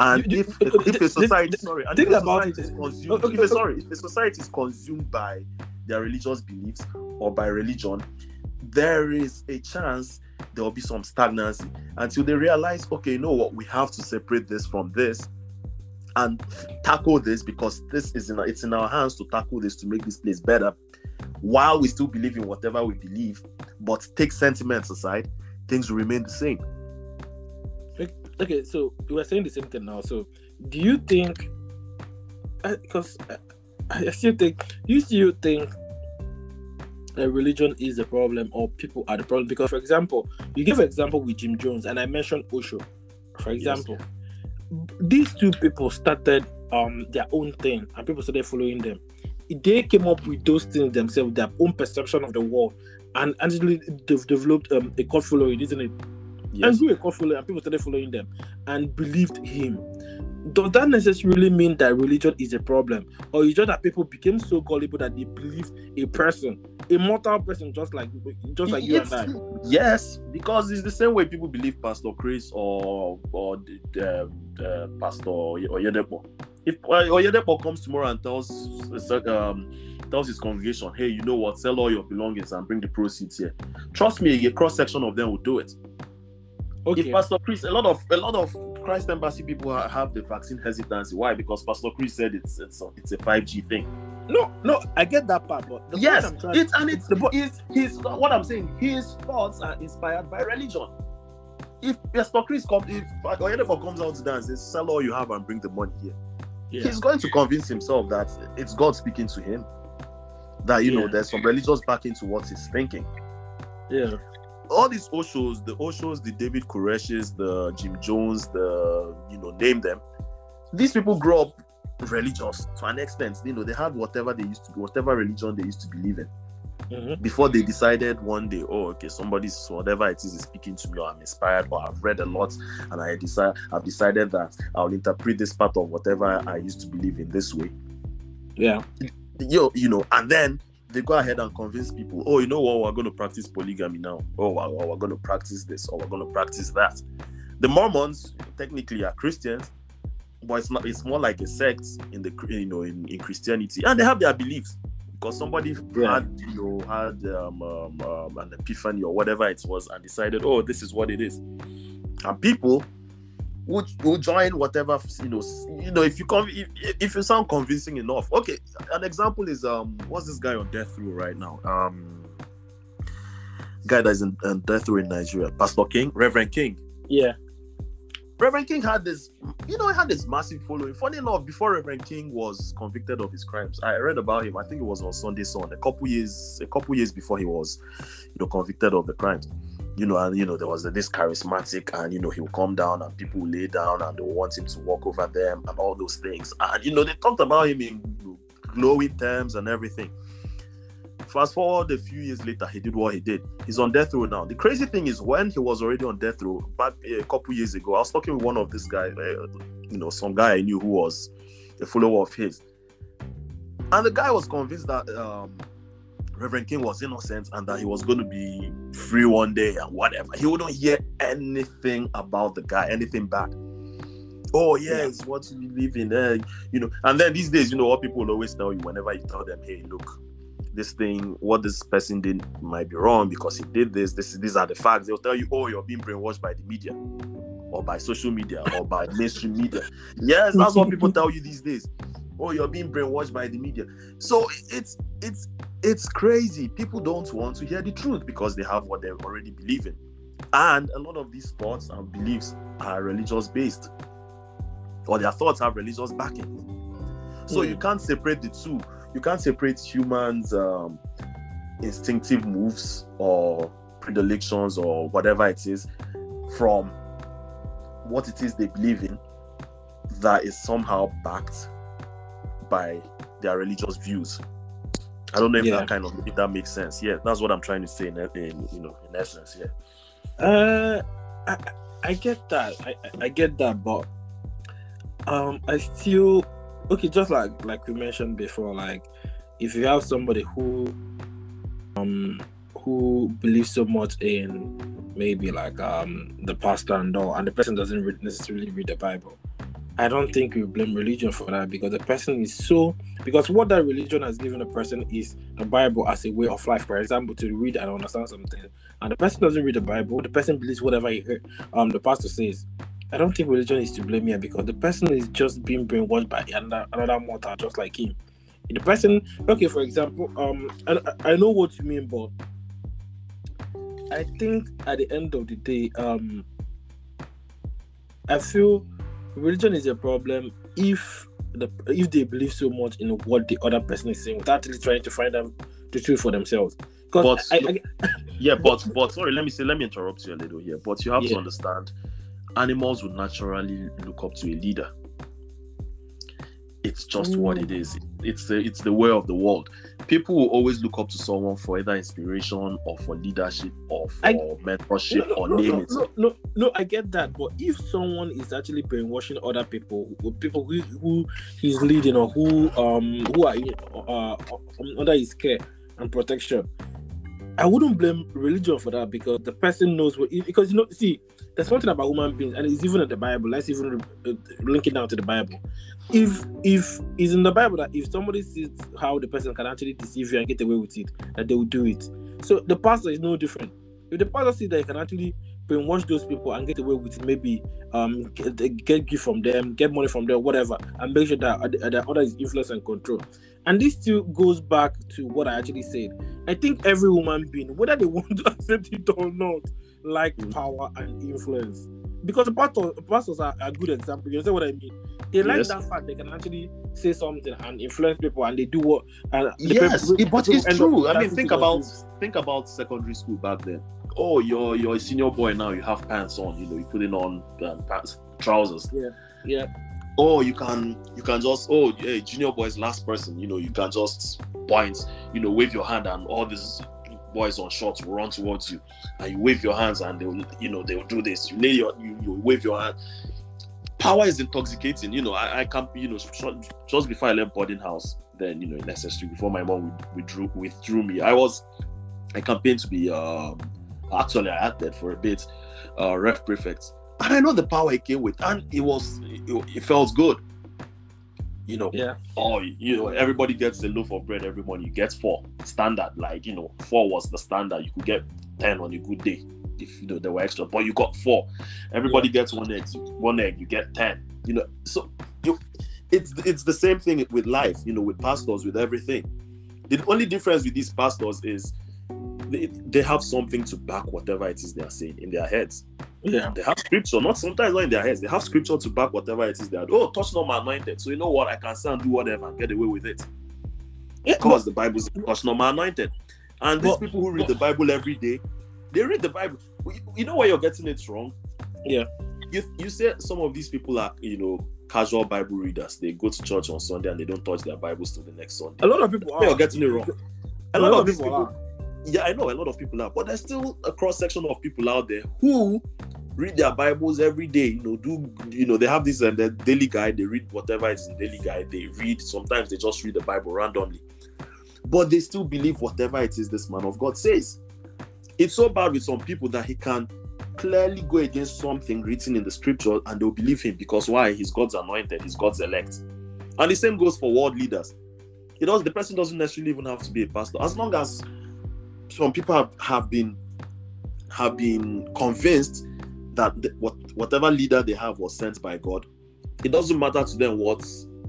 And You- if you- if a think- society, sorry, think if about society it. is consumed, Okay, if a, sorry, if a society is consumed by their religious beliefs or by religion, there is a chance there will be some stagnancy until they realize, okay, you know what, we have to separate this from this and tackle this because this is in it's in our hands to tackle this to make this place better while we still believe in whatever we believe but take sentiments aside things will remain the same okay, so we were saying the same thing now. So, do you think? Because I, I still think, you still think that religion is the problem or people are the problem? Because, for example, you give an example with Jim Jones, and I mentioned Osho. For example, these two people started um their own thing, and people started following them. They came up with those things themselves, their own perception of the world, and actually they've developed um, a cult following, isn't it? yes and grew a cult following, and people started following them and believed him. Does that necessarily mean that religion is a problem, or is just that people became so gullible that they believe a person, a mortal person, just like just like you and I? Yes, because it's the same way people believe Pastor Chris or or the, the, the Pastor Oyedepo. If uh, Oyedepo comes tomorrow and tells um tells his congregation, "Hey, you know what? Sell all your belongings and bring the proceeds here." Trust me, a cross section of them will do it. Okay, If Pastor Chris, a lot of a lot of Christ Embassy people have the vaccine hesitancy. Why? Because Pastor Chris said it's it's a, it's a 5G thing. no, no, I get that part, but the yes, point I'm it's and it's the point- his his what I'm saying. His thoughts are inspired by religion. If Pastor Chris comes, if Oyedepo comes out to dance, says, "Sell all you have and bring the money here," yeah. he's going to convince himself that it's God speaking to him. That you know, there's some religious backing to what he's thinking. yeah, All these Oshos, the Oshos, the David Koreshes, the Jim Jones, the you know, name them. These people grow up religious to an extent. You know, they had whatever they used to, whatever religion they used to believe in. Mhm. before they decided one day, oh, okay, somebody's whatever it is is speaking to me, or I'm inspired, or I've read a lot, and I decide I've decided that I'll interpret this part of whatever I used to believe in this way. yeah, You, you know, and then they go ahead and convince people, oh, you know what, we're going to practice polygamy now, oh, we're, we're going to practice this, or we're going to practice that. The Mormons technically are Christians, but it's not. It's more like a sect in the you know in, in Christianity, and they have their beliefs because somebody Yeah. had you know had um, um, um, an epiphany or whatever it was and decided, oh, this is what it is, and people would will join whatever you know. You know, if you come, if, if you sound convincing enough. Okay, an example is um, what's this guy on death row right now? Um, guy that's in, on death row in Nigeria, Pastor King, Reverend King. yeah, Reverend King had this, you know, he had this massive following. Funny enough, before Reverend King was convicted of his crimes, I read about him. I think it was on Sunday Sun, a couple years, a couple years before he was, you know, convicted of the crimes. You know, and you know, there was this charismatic, and you know, he'll come down and people lay down and they want him to walk over them and all those things. And you know, they talked about him in glowing terms and everything. Fast forward a few years later, he did what he did. He's on death row now. The crazy thing is, when he was already on death row back a couple years ago, I was talking with one of this guy, uh, you know, some guy I knew who was a follower of his, and the guy was convinced that um, Reverend King was innocent and that he was going to be free one day and whatever. He wouldn't hear anything about the guy, anything bad. Oh yes, what you live in there, you know. And then these days, you know, what people always tell you whenever you tell them, "Hey, look, this thing, what this person did might be wrong because he did this. This, these are the facts." They'll tell you, "Oh, you're being brainwashed by the media, or by social media, or by mainstream media." Yes, that's what people tell you these days. Oh, you're being brainwashed by the media. So it's it's it's crazy. People don't want to hear the truth because they have what they already believe in, and a lot of these thoughts and beliefs are religious based or their thoughts have religious backing. So Hmm. you can't separate the two. You can't separate humans' um, instinctive moves or predilections or whatever it is from what it is they believe in that is somehow backed by their religious views. I don't know if Yeah. that kind of if that makes sense. Yeah, that's what I'm trying to say in, in you know in essence. Yeah. Uh, I, I get that. I, I- get that, but um, I still okay. Just like like we mentioned before, like if you have somebody who um who believes so much in maybe like um the pastor and all, and the person doesn't necessarily read the Bible, I don't think we blame religion for that because the person is so because what that religion has given a person is the Bible as a way of life. For example, to read and understand something, and the person doesn't read the Bible, the person believes whatever he heard, um the pastor says. I don't think religion is to blame here because the person is just being brainwashed by another, another mortal just like him. The person, okay, for example, um, I, I know what you mean, but I think at the end of the day, um, I feel religion is a problem if the if they believe so much in what the other person is saying without really trying to find out the truth for themselves. But I, I, yeah, but but sorry, let me say, let me interrupt you a little here. But you have to understand, animals would naturally look up to a leader. It's just what it is. It's the it's the way of the world. People will always look up to someone for either inspiration or for leadership or for I- mentorship no, or no, name no, it. no, no, no, I get that, but if someone is actually brainwashing other people, people who, who he's leading or who um who are uh, under his care and protection, I wouldn't blame religion for that because the person knows what. Because you know, see, there's something about human beings, and it's even in the Bible. Let's even uh, link it down to the Bible. If if it's in the Bible that if somebody sees how the person can actually deceive you and get away with it, that they will do it. So the pastor is no different. If the pastor sees that he can actually brainwash those people and get away with it, maybe um get, get gift from them, get money from them, whatever, and make sure that uh, the other is influence and control. And this still goes back to what I actually said. I think every woman being, whether they want to accept it or not, like Mm. power and influence. Because the pastor, pastors are a good example. You know what I mean? They like Yes. that fact they can actually say something and influence people, and they do what. And Yes, people- but people it's true. I mean, think about think about secondary school back then. Oh, you're you're a senior boy now. You have pants on. You know, you're putting on um, pants, trousers. yeah. Yeah. Oh, you can you can just oh hey, junior boys last person. You know, you can just point. You know, wave your hand and all these boys on shorts will run towards you, and you wave your hands and they'll you know they'll do this. You lay your you, you wave your hand. Power is intoxicating. You know, I, I can't you know just before I left boarding house. Then you know in SS3 before my mom withdrew withdrew me. I was I campaigned to be um actually I acted for a bit uh ref prefect. And I know the power it came with, and it was it, it felt good. You know, Yeah. oh, you know, everybody gets a loaf of bread every morning. You get four standard, like you know, four was the standard. You could get ten on a good day if you know there were extra, but you got four. Everybody gets one egg, one egg, you get ten. You know, so you, it's it's the same thing with life. You know, with pastors, with everything. The only difference with these pastors is they, they have something to back whatever it is they are saying in their heads. Yeah. They have scripture, not sometimes not in their heads. They have scripture to back whatever it is they are. Oh, touch not my anointed. So you know what? I can say and do whatever and get away with it. Yeah, Because the Bible says touch not my anointed. And these But- people who read the Bible every day, they read the Bible. You- know where you're getting it wrong? Yeah. You you say some of these people are, you know, casual Bible readers. They go to church on Sunday and they don't touch their Bibles till the next Sunday. A lot of people You're getting it wrong. A lot of people are. Yeah, I know a lot of people are, but there's still a cross section of people out there who read their Bibles every day. You know, do you know they have this and uh, the daily guide? They read whatever is in daily guide. They read. Sometimes they just read the Bible randomly, but they still believe whatever it is this man of God says. It's so bad with some people that he can clearly go against something written in the scripture and they'll believe him because why? He's God's anointed. He's God's elect. And the same goes for world leaders. It does. The person doesn't necessarily even have to be a pastor, as long as some people have, have been have been convinced that the, what whatever leader they have was sent by God. It doesn't matter to them what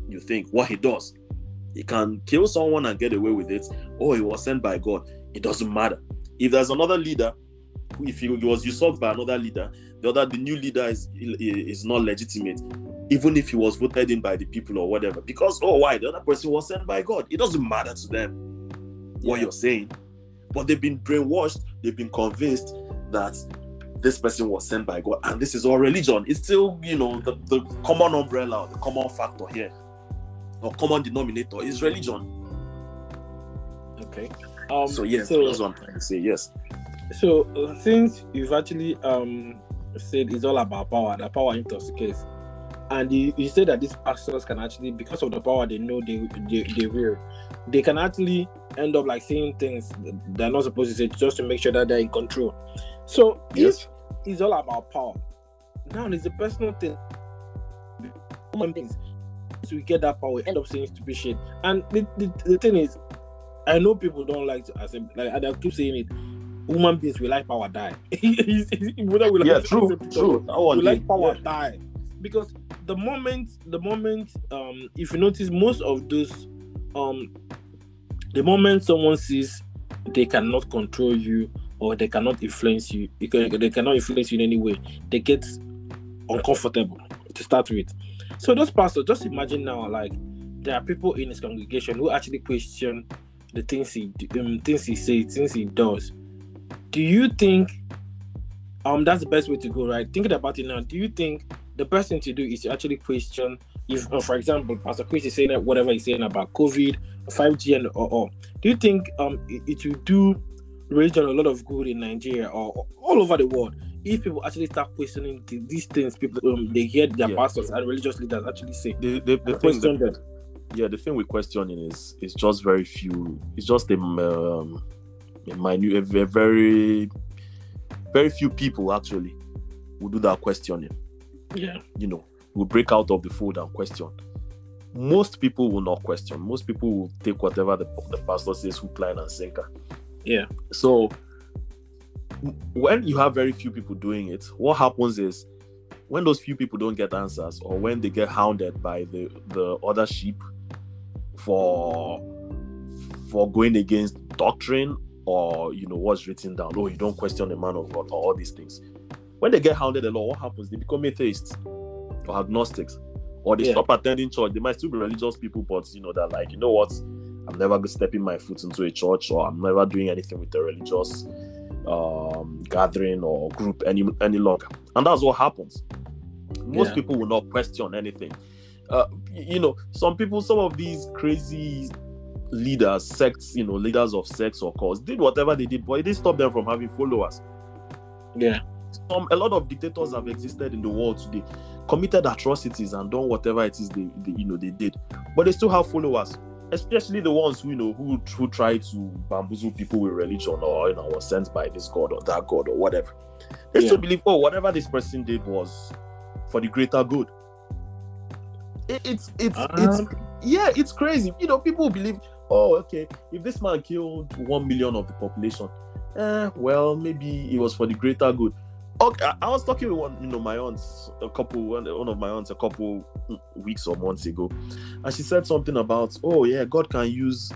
you think, what he does. He can kill someone and get away with it. Oh, he was sent by God. It doesn't matter. If there's another leader, if he was usurped by another leader, the other the new leader is is not legitimate, even if he was voted in by the people or whatever. Because oh, why the other person was sent by God? It doesn't matter to them what Yeah. you're saying, but they've been brainwashed. They've been convinced that this person was sent by God, and this is all religion. It's still, you know, the, the common umbrella, the common factor here, or common denominator is religion. Okay. Um, So yes, So, that's what I'm trying to say. Yes. so uh, since you've actually um said it's all about power, the power intoxicates, and you, you said that these pastors can actually, because of the power they know they they, they will, they can actually end up like saying things they're not supposed to say just to make sure that they're in control. So Yes. if it's all about power, now it's a personal thing. human beings. So we get that power, we end up saying stupid shit. And the, the, the thing is, I know people don't like to accept, like I keep saying it. Human beings we like power die. Whether we like yeah, true, true. We like power yeah. die because the moment the moment um if you notice most of those um the moment someone sees they cannot control you or they cannot influence you they cannot influence you in any way they get uncomfortable to start with. So those pastors just imagine now like there are people in his congregation who actually question the things he um, things he says things he does. Do you think um that's the best way to go right? Thinking about it now do you think the best thing to do is to actually question if uh, for example pastor chris is saying that whatever he's saying about covid 5g and or, or do you think um it, it will do religion a lot of good in nigeria or, or all over the world if people actually start questioning the, these things people um, they hear their Yeah. pastors and religious leaders actually say The, the, the thing question that, yeah, the thing with questioning is is just very few. It's just a, um, a minute, a very, very few people actually will do that questioning. Yeah You know, will break out of the fold and question. Most people will not question. Most people will take whatever the, the pastor says, hook, line, and sinker. yeah So when you have very few people doing it, what happens is when those few people don't get answers or when they get hounded by the the other sheep for for going against doctrine or you know what's written down, oh you don't question the man of God or all these things. When they get hounded a lot, what happens? They become atheists or agnostics, or they Yeah. stop attending church. They might still be religious people, but you know they're like, you know what? I'm never stepping my foot into a church, or I'm never doing anything with a religious um, gathering or group any any longer. And that's what happens. Most Yeah. people will not question anything. Uh, you know, some people, some of these crazy leaders, sects, you know, leaders of sects or cause did whatever they did, but it didn't stop them from having followers yeah some a lot of dictators have existed in the world today committed atrocities and done whatever it is they, they you know they did. But they still have followers especially the ones who you know who who try to bamboozle people with religion or you know was sent by this god or that god or whatever. They Yeah. still believe oh whatever this person did was for the greater good. It- it's it's it's Um, yeah it's crazy. You know people believe oh okay if this man killed one million of the population eh, well maybe it was for the greater good okay I- was talking with one you know my aunts a couple one, of my aunts a couple weeks or months ago and she said something about oh yeah god can use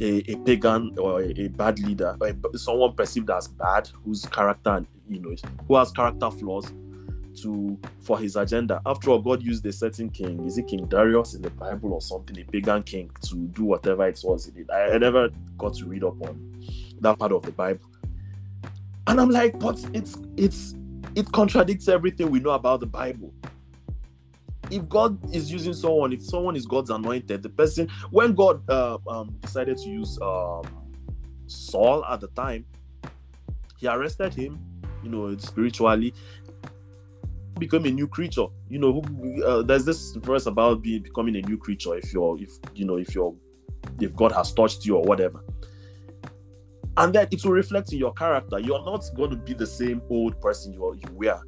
a, a pagan or a, a bad leader a- someone perceived as bad whose character you know who has character flaws to for his agenda. After all, God used a certain king. Is it King Darius in the Bible or something? A pagan king to do whatever it was he did. I, I never got to read up on that part of the Bible. And I'm like, but it's it's it contradicts everything we know about the Bible. If God is using someone, if someone is God's anointed, the person when God uh, um, decided to use um, Saul at the time, he arrested him, you know, spiritually, become a new creature. You know, who- uh, there's this verse about being becoming a new creature if you're, if you know, if you're, if God has touched you or whatever, and then it will reflect in your character. You're not going to be the same old person you, you were.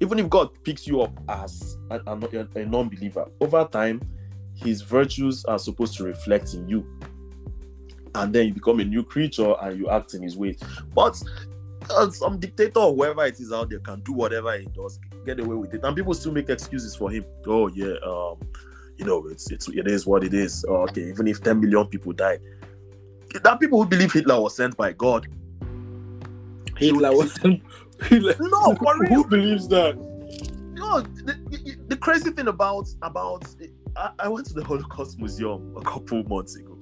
Even if God picks you up as a, a, a non-believer, over time, His virtues are supposed to reflect in you, and then you become a new creature and you act in His ways. But uh, some dictator whoever it is out there can do whatever he does, get away with it, and people still make excuses for him. Oh yeah, um, you know, it's it's it is what it is. Oh, okay, even if 10 million people died, there are people who believe Hitler was sent by God. Hitler wasn't. Hitler. No, for real. Who believes that? No, the, the, the crazy thing about about I, I went to the Holocaust Museum a couple months ago,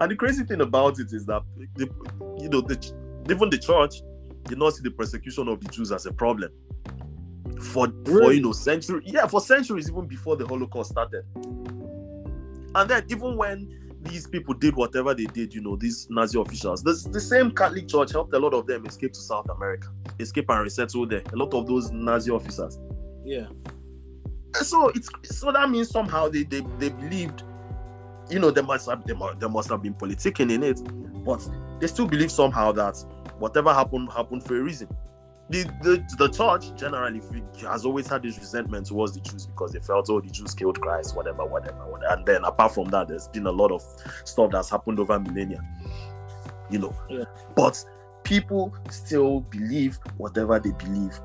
and the crazy thing about it is that the, you know the even the church did not see the persecution of the Jews as a problem for for you know century yeah for centuries even before the Holocaust started, and then even when these people did whatever they did, you know, these Nazi officials. The, the same Catholic Church helped a lot of them escape to South America, escape and resettle there. A lot of those Nazi officers. Yeah. So it's so that means somehow they they, they believed, you know, there must have there must, there must have been politicking in it, but they still believe somehow that whatever happened happened for a reason. The, the the church generally has always had this resentment towards the Jews because they felt oh the Jews killed Christ, whatever, whatever, whatever. And then apart from that, there's been a lot of stuff that's happened over millennia. You know. Yeah. But people still believe whatever they believe,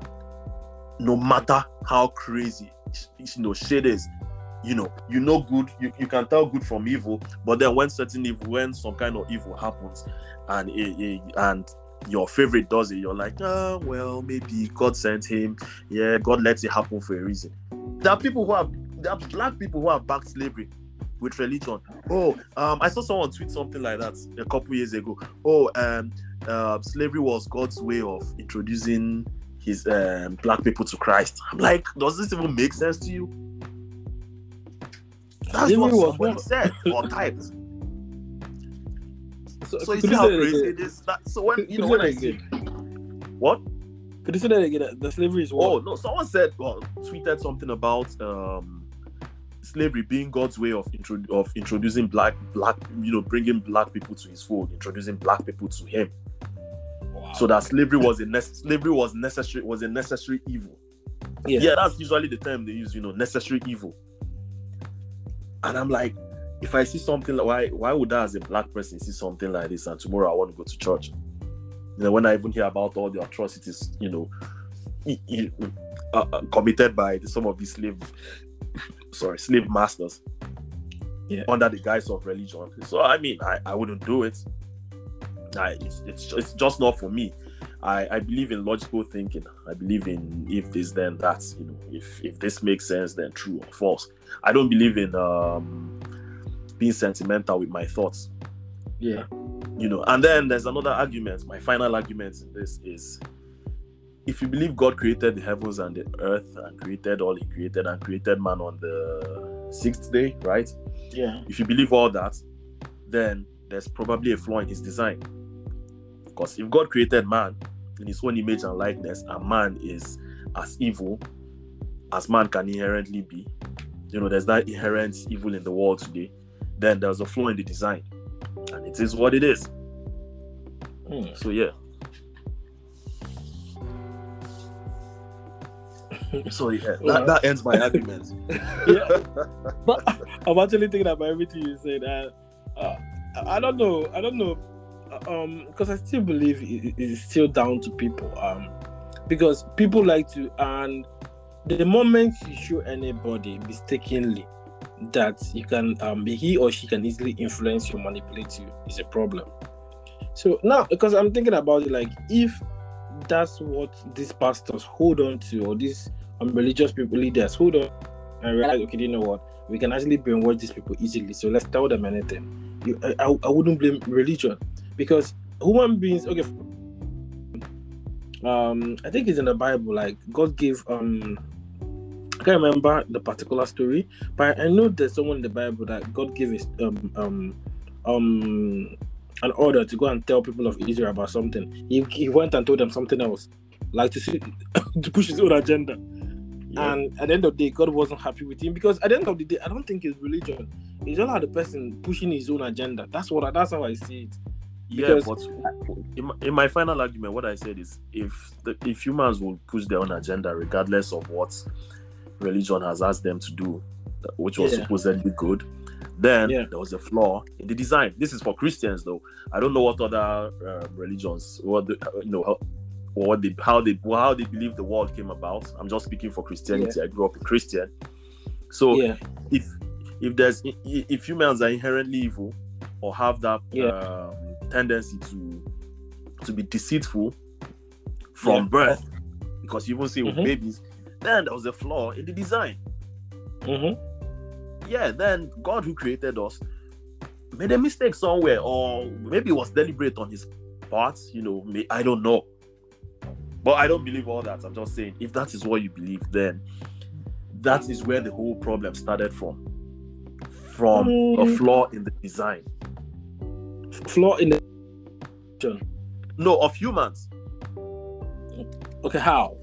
no matter how crazy you know shit is. You know, you know good, you, you can tell good from evil, but then when certain evil, when some kind of evil happens, and it, it, and your favorite does it, you're like, ah, well, maybe God sent him. Yeah, God lets it happen for a reason. There are people who have, there are black people who have backed slavery with religion. Oh, um, I saw someone tweet something like that a couple years ago. Oh, um, uh, slavery was God's way of introducing his um, black people to Christ. I'm like, does this even make sense to you? That's Slavery what was somebody what? said or typed. So, So you see how crazy it is. That, so when Could- you know when I see what? Could you say that again? The slavery is Oh what? no, someone said well, tweeted something about um slavery being God's way of intro- of introducing black black you know bringing black people to his fold, introducing black people to him. Wow. So that slavery was a nece- slavery was necessary was a necessary evil. yeah. yeah, that's usually the term they use, you know, necessary evil. And I'm like, if I see something why why would I as a black person see something like this and tomorrow I want to go to church? You know, when I even hear about all the atrocities, you know, uh, uh, committed by some of these slave sorry, slave masters Yeah. under the guise of religion. So I mean I, I wouldn't do it. I, it's, it's it's just not for me. I, I believe in logical thinking. I believe in if this then that. You know, if if this makes sense, then true or false. I don't believe in um, being sentimental with my thoughts. Yeah. You know, and then there's another argument. My final argument in this is if you believe God created the heavens and the earth and created all he created and created man on the sixth day, right? Yeah. If you believe all that, then there's probably a flaw in his design. Because if God created man in his own image and likeness, and man is as evil as man can inherently be, you know, there's that inherent evil in the world today, then there's a flaw in the design. And it is what it is. Hmm. So yeah. So yeah, Well- that, that ends my argument. yeah. But I'm actually thinking about everything you said. And, uh, I don't know. I don't know. Um, because I still believe it it is still down to people. Um, because people like to, and the moment you show anybody mistakenly that you can, um, he or she can easily influence you, manipulate you, is a problem. So now, because I'm thinking about it, like if that's what these pastors hold on to, or these um, religious people leaders hold on and realize, okay, you know what, we can actually brainwash these people easily. So let's tell them anything. You, I, I, wouldn't blame religion because human beings. Okay, um, I think it's in the Bible. Like God gave um, can't remember the particular story, but I know there's someone in the Bible that God gave his um um um an order to go and tell people of Israel about something. He, he went and told them something else, like to see to push his own agenda. Yeah. And at the end of the day, God wasn't happy with him because at the end of the day, I don't think it's religion. It's all how the person pushing his own agenda. That's what I, that's how I see it. Yeah, Because- but in my, in my final argument, what I said is if the, if humans will push their own agenda regardless of what religion has asked them to do, which was Yeah. supposedly good, then Yeah. there was a flaw in the design. This is for Christians, though. I don't know what other um, religions, what the, uh, you know, how, what they, how they, how they believe the world came about. I'm just speaking for Christianity. I grew up a Christian, so Yeah, if if there's if humans are inherently evil or have that Yeah. um, tendency to to be deceitful from Yeah. birth because you even see with Mhm. babies then there was a flaw in the design hmm yeah then god who created us made a mistake somewhere or maybe it was deliberate on his part you know i don't know but i don't believe all that i'm just saying if that is what you believe then that is where the whole problem started from from a Mm. flaw in the design flaw in the. no of humans Okay, how?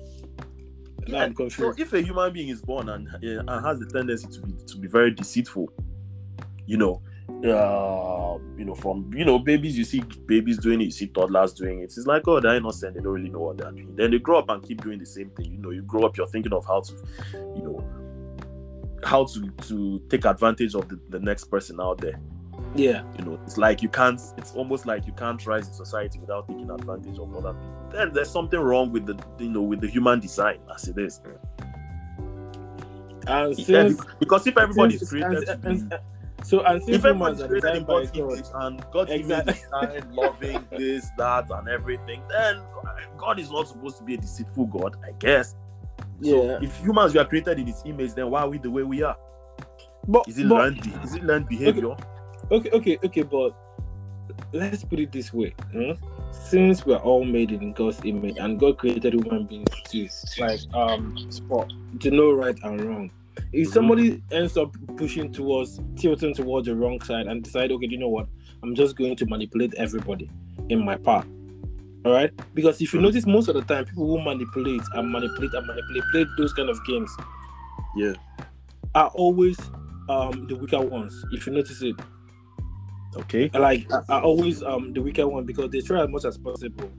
Yeah, so if a human being is born and, uh, and has the tendency to be to be very deceitful you know uh, you know, from you know, babies, you see babies doing it, you see toddlers doing it. It's like, oh, they're innocent, they don't really know what they're doing. Then they grow up and keep doing the same thing. You know, you grow up, you're thinking of how to, you know, how to to take advantage of the, the next person out there. Yeah. You know, it's like you can't. It's almost like you can't rise in society without taking advantage of other people. Then there's something wrong with the you know with the human design as it is. And since, bec- because if everybody is created to and- be, and- so and since if humans are created in designed by God, and God's Exactly. image is loving this, that, and everything, then God is not supposed to be a deceitful God, I guess. So yeah. if humans were created in His image, then why are we the way we are? But, Is it but learned? Is it learned behavior? okay, okay, okay, okay, but let's put it this way. hmm? Since we're all made in God's image and God created human beings to like um spot to know right and wrong. If Mhm. somebody ends up pushing towards tilting towards the wrong side and decide, okay, you know what, I'm just going to manipulate everybody in my path. All right, because if you Mhm. notice, most of the time, people who manipulate and manipulate and manipulate play those kind of games Yeah. are always um the weaker ones. If you notice it, Okay. like I, are always um the weaker one because they try as much as possible.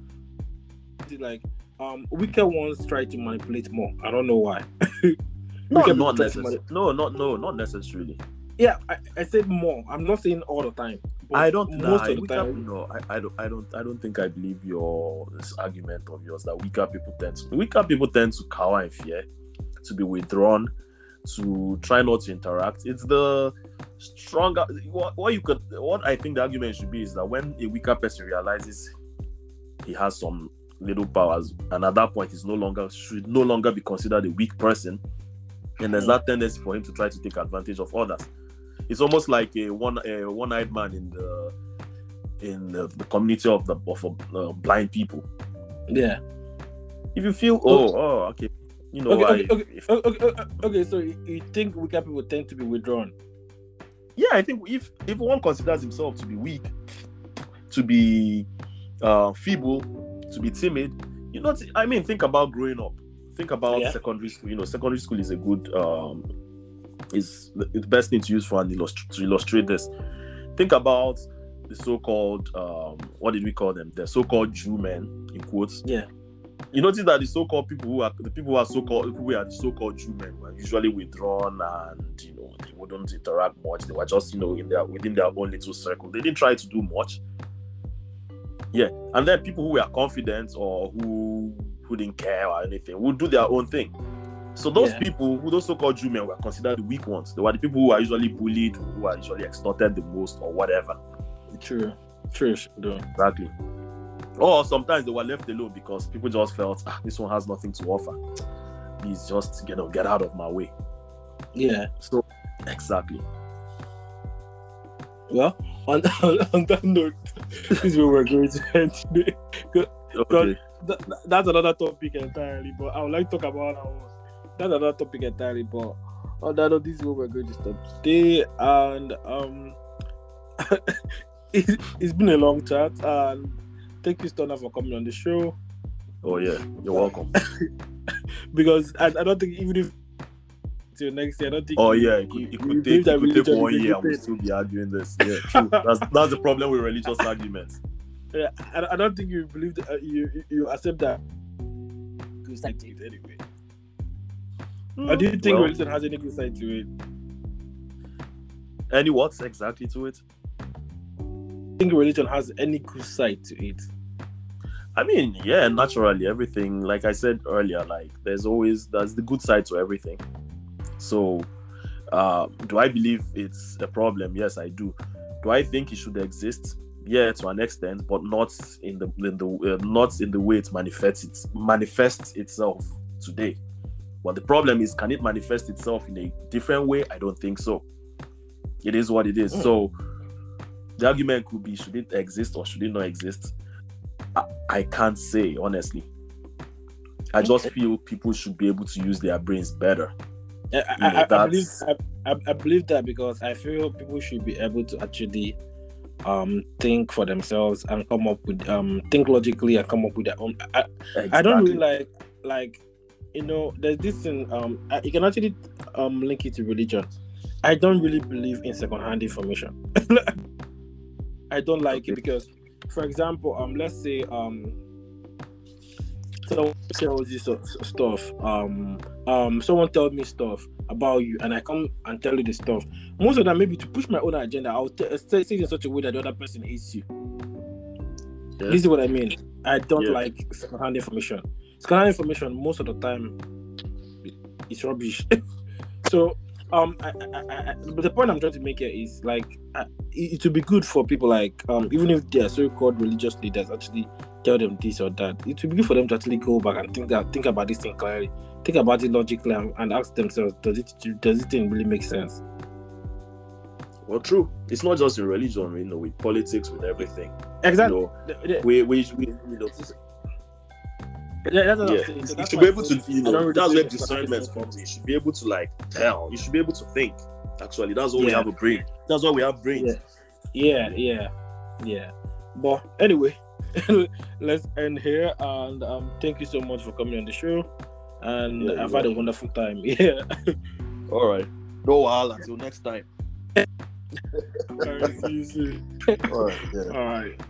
It's Like um weaker ones try to manipulate more. I don't know why. No, not people try necessarily. No, not no, not necessarily. Yeah, I, I said more. I'm not saying all the time. I don't. Nah, most of the time. No, I, I don't. I don't. I don't think I believe your this argument of yours that weaker people tend to weaker people tend to cower in fear, to be withdrawn, to try not to interact. It's the stronger. What, what you could. What I think the argument should be is that when a weaker person realizes he has some little powers, and at that point, he's no longer should no longer be considered a weak person, and there's that tendency for him to try to take advantage of others. It's almost like a one a one-eyed man in the in the, the community of the of uh, blind people. Yeah. If you feel oh oh okay, you know Okay, okay, okay. if- Okay, okay, so you, think weaker people tend to be withdrawn? yeah, I think if if one considers himself to be weak, to be uh, feeble, to be timid, you know, I mean, think about growing up. Think about Yeah. secondary school. You know, secondary school is a good um, is the, the best thing to use for an illust- to illustrate this. Think about the so-called um, what did we call them? The so-called Jew men in quotes. Yeah. You notice that the so-called people who are the people who are so-called who are the so-called Jew men were usually withdrawn and you know they wouldn't interact much. They were just you know in their within their own little circle. They didn't try to do much. Yeah, and then people who were confident or who who didn't care or anything would do their own thing. So those Yeah. people, who those so-called Jew men, were considered the weak ones. They were the people who are usually bullied, who are usually extorted the most, or whatever. True. True. Exactly. Or sometimes they were left alone because people just felt, ah, this one has nothing to offer. Please just you know get out of my way. Yeah. So exactly. Well, on, on, on that note, this is where we're going to end today. Okay. That, that- that's another topic entirely, but I would like to talk about that one. That's another topic entirely, but on that note, this is where we're going to stop today. And um, it, it's been a long chat, and thank you, Stoner, for coming on the show. Oh yeah, you're welcome. Because I, I don't think even if till next year, I don't think. Oh yeah, it could, you- it could take, it could take one year and we'll still be arguing this. Yeah, true. That's that's the problem with religious arguments. Yeah, I, I don't think you believe that uh, you you- accept that. Good side to it anyway. Or do you think Well, religion has any good side to it? any what's exactly to it? I think religion has any good side to it. I mean, yeah, naturally, everything. Like I said earlier, like there's always there's the good side to everything. So, uh, do I believe it's a problem? Yes, I do. Do I think it should exist? Yeah, to an extent, but not in the in the uh, not in the way it manifests it manifests itself today. But the problem is, can it manifest itself in a different way? I don't think so. It is what it is. Mm. So, the argument could be: should it exist or should it not exist? I, I can't say honestly. I just feel people should be able to use their brains better. I, You know, I, I believe I, believe that because I feel people should be able to actually um think for themselves and come up with um think logically and come up with their own. I, I don't really like like you know there's this thing um I, you can actually um link it to religion I don't really believe in second-hand information. I don't like Okay. it because, for example, um, let's say um, someone tells you so, so- stuff. Um, um, someone tells me stuff about you, and I come and tell you the stuff. Most of them, maybe to push my own agenda, I'll t- say say it in such a way that the other person hates you. Yeah. This is what I mean. I don't Yeah. like second-hand information. Second-hand information, most of the time, it's rubbish. so, um, I, I, I, but the point I'm trying to make here is like, uh, it, it would be good for people like, um, even if they are so-called religious leaders, actually tell them this or that. It would be good for them to actually go back and think that, think about this thing clearly, think about it logically, and, and ask themselves, does it does it thing really make sense? Well, true. It's not just in religion, you know, with politics, with everything. Exactly. You know, The- the- we, we, we you know, yeah, that's yeah, saying. So you should be able to, you know, really that's where discernment comes in. You should be able to like tell. You should be able to think. Actually, that's why we have a brain. That's why we have brains. Yeah. Yeah, yeah, yeah. But anyway, let's end here. And um, thank you so much for coming on the show. And Yeah, I've had a wonderful time. Yeah. All right. No while until next time. All right, see you soon. All right. Yeah. All right.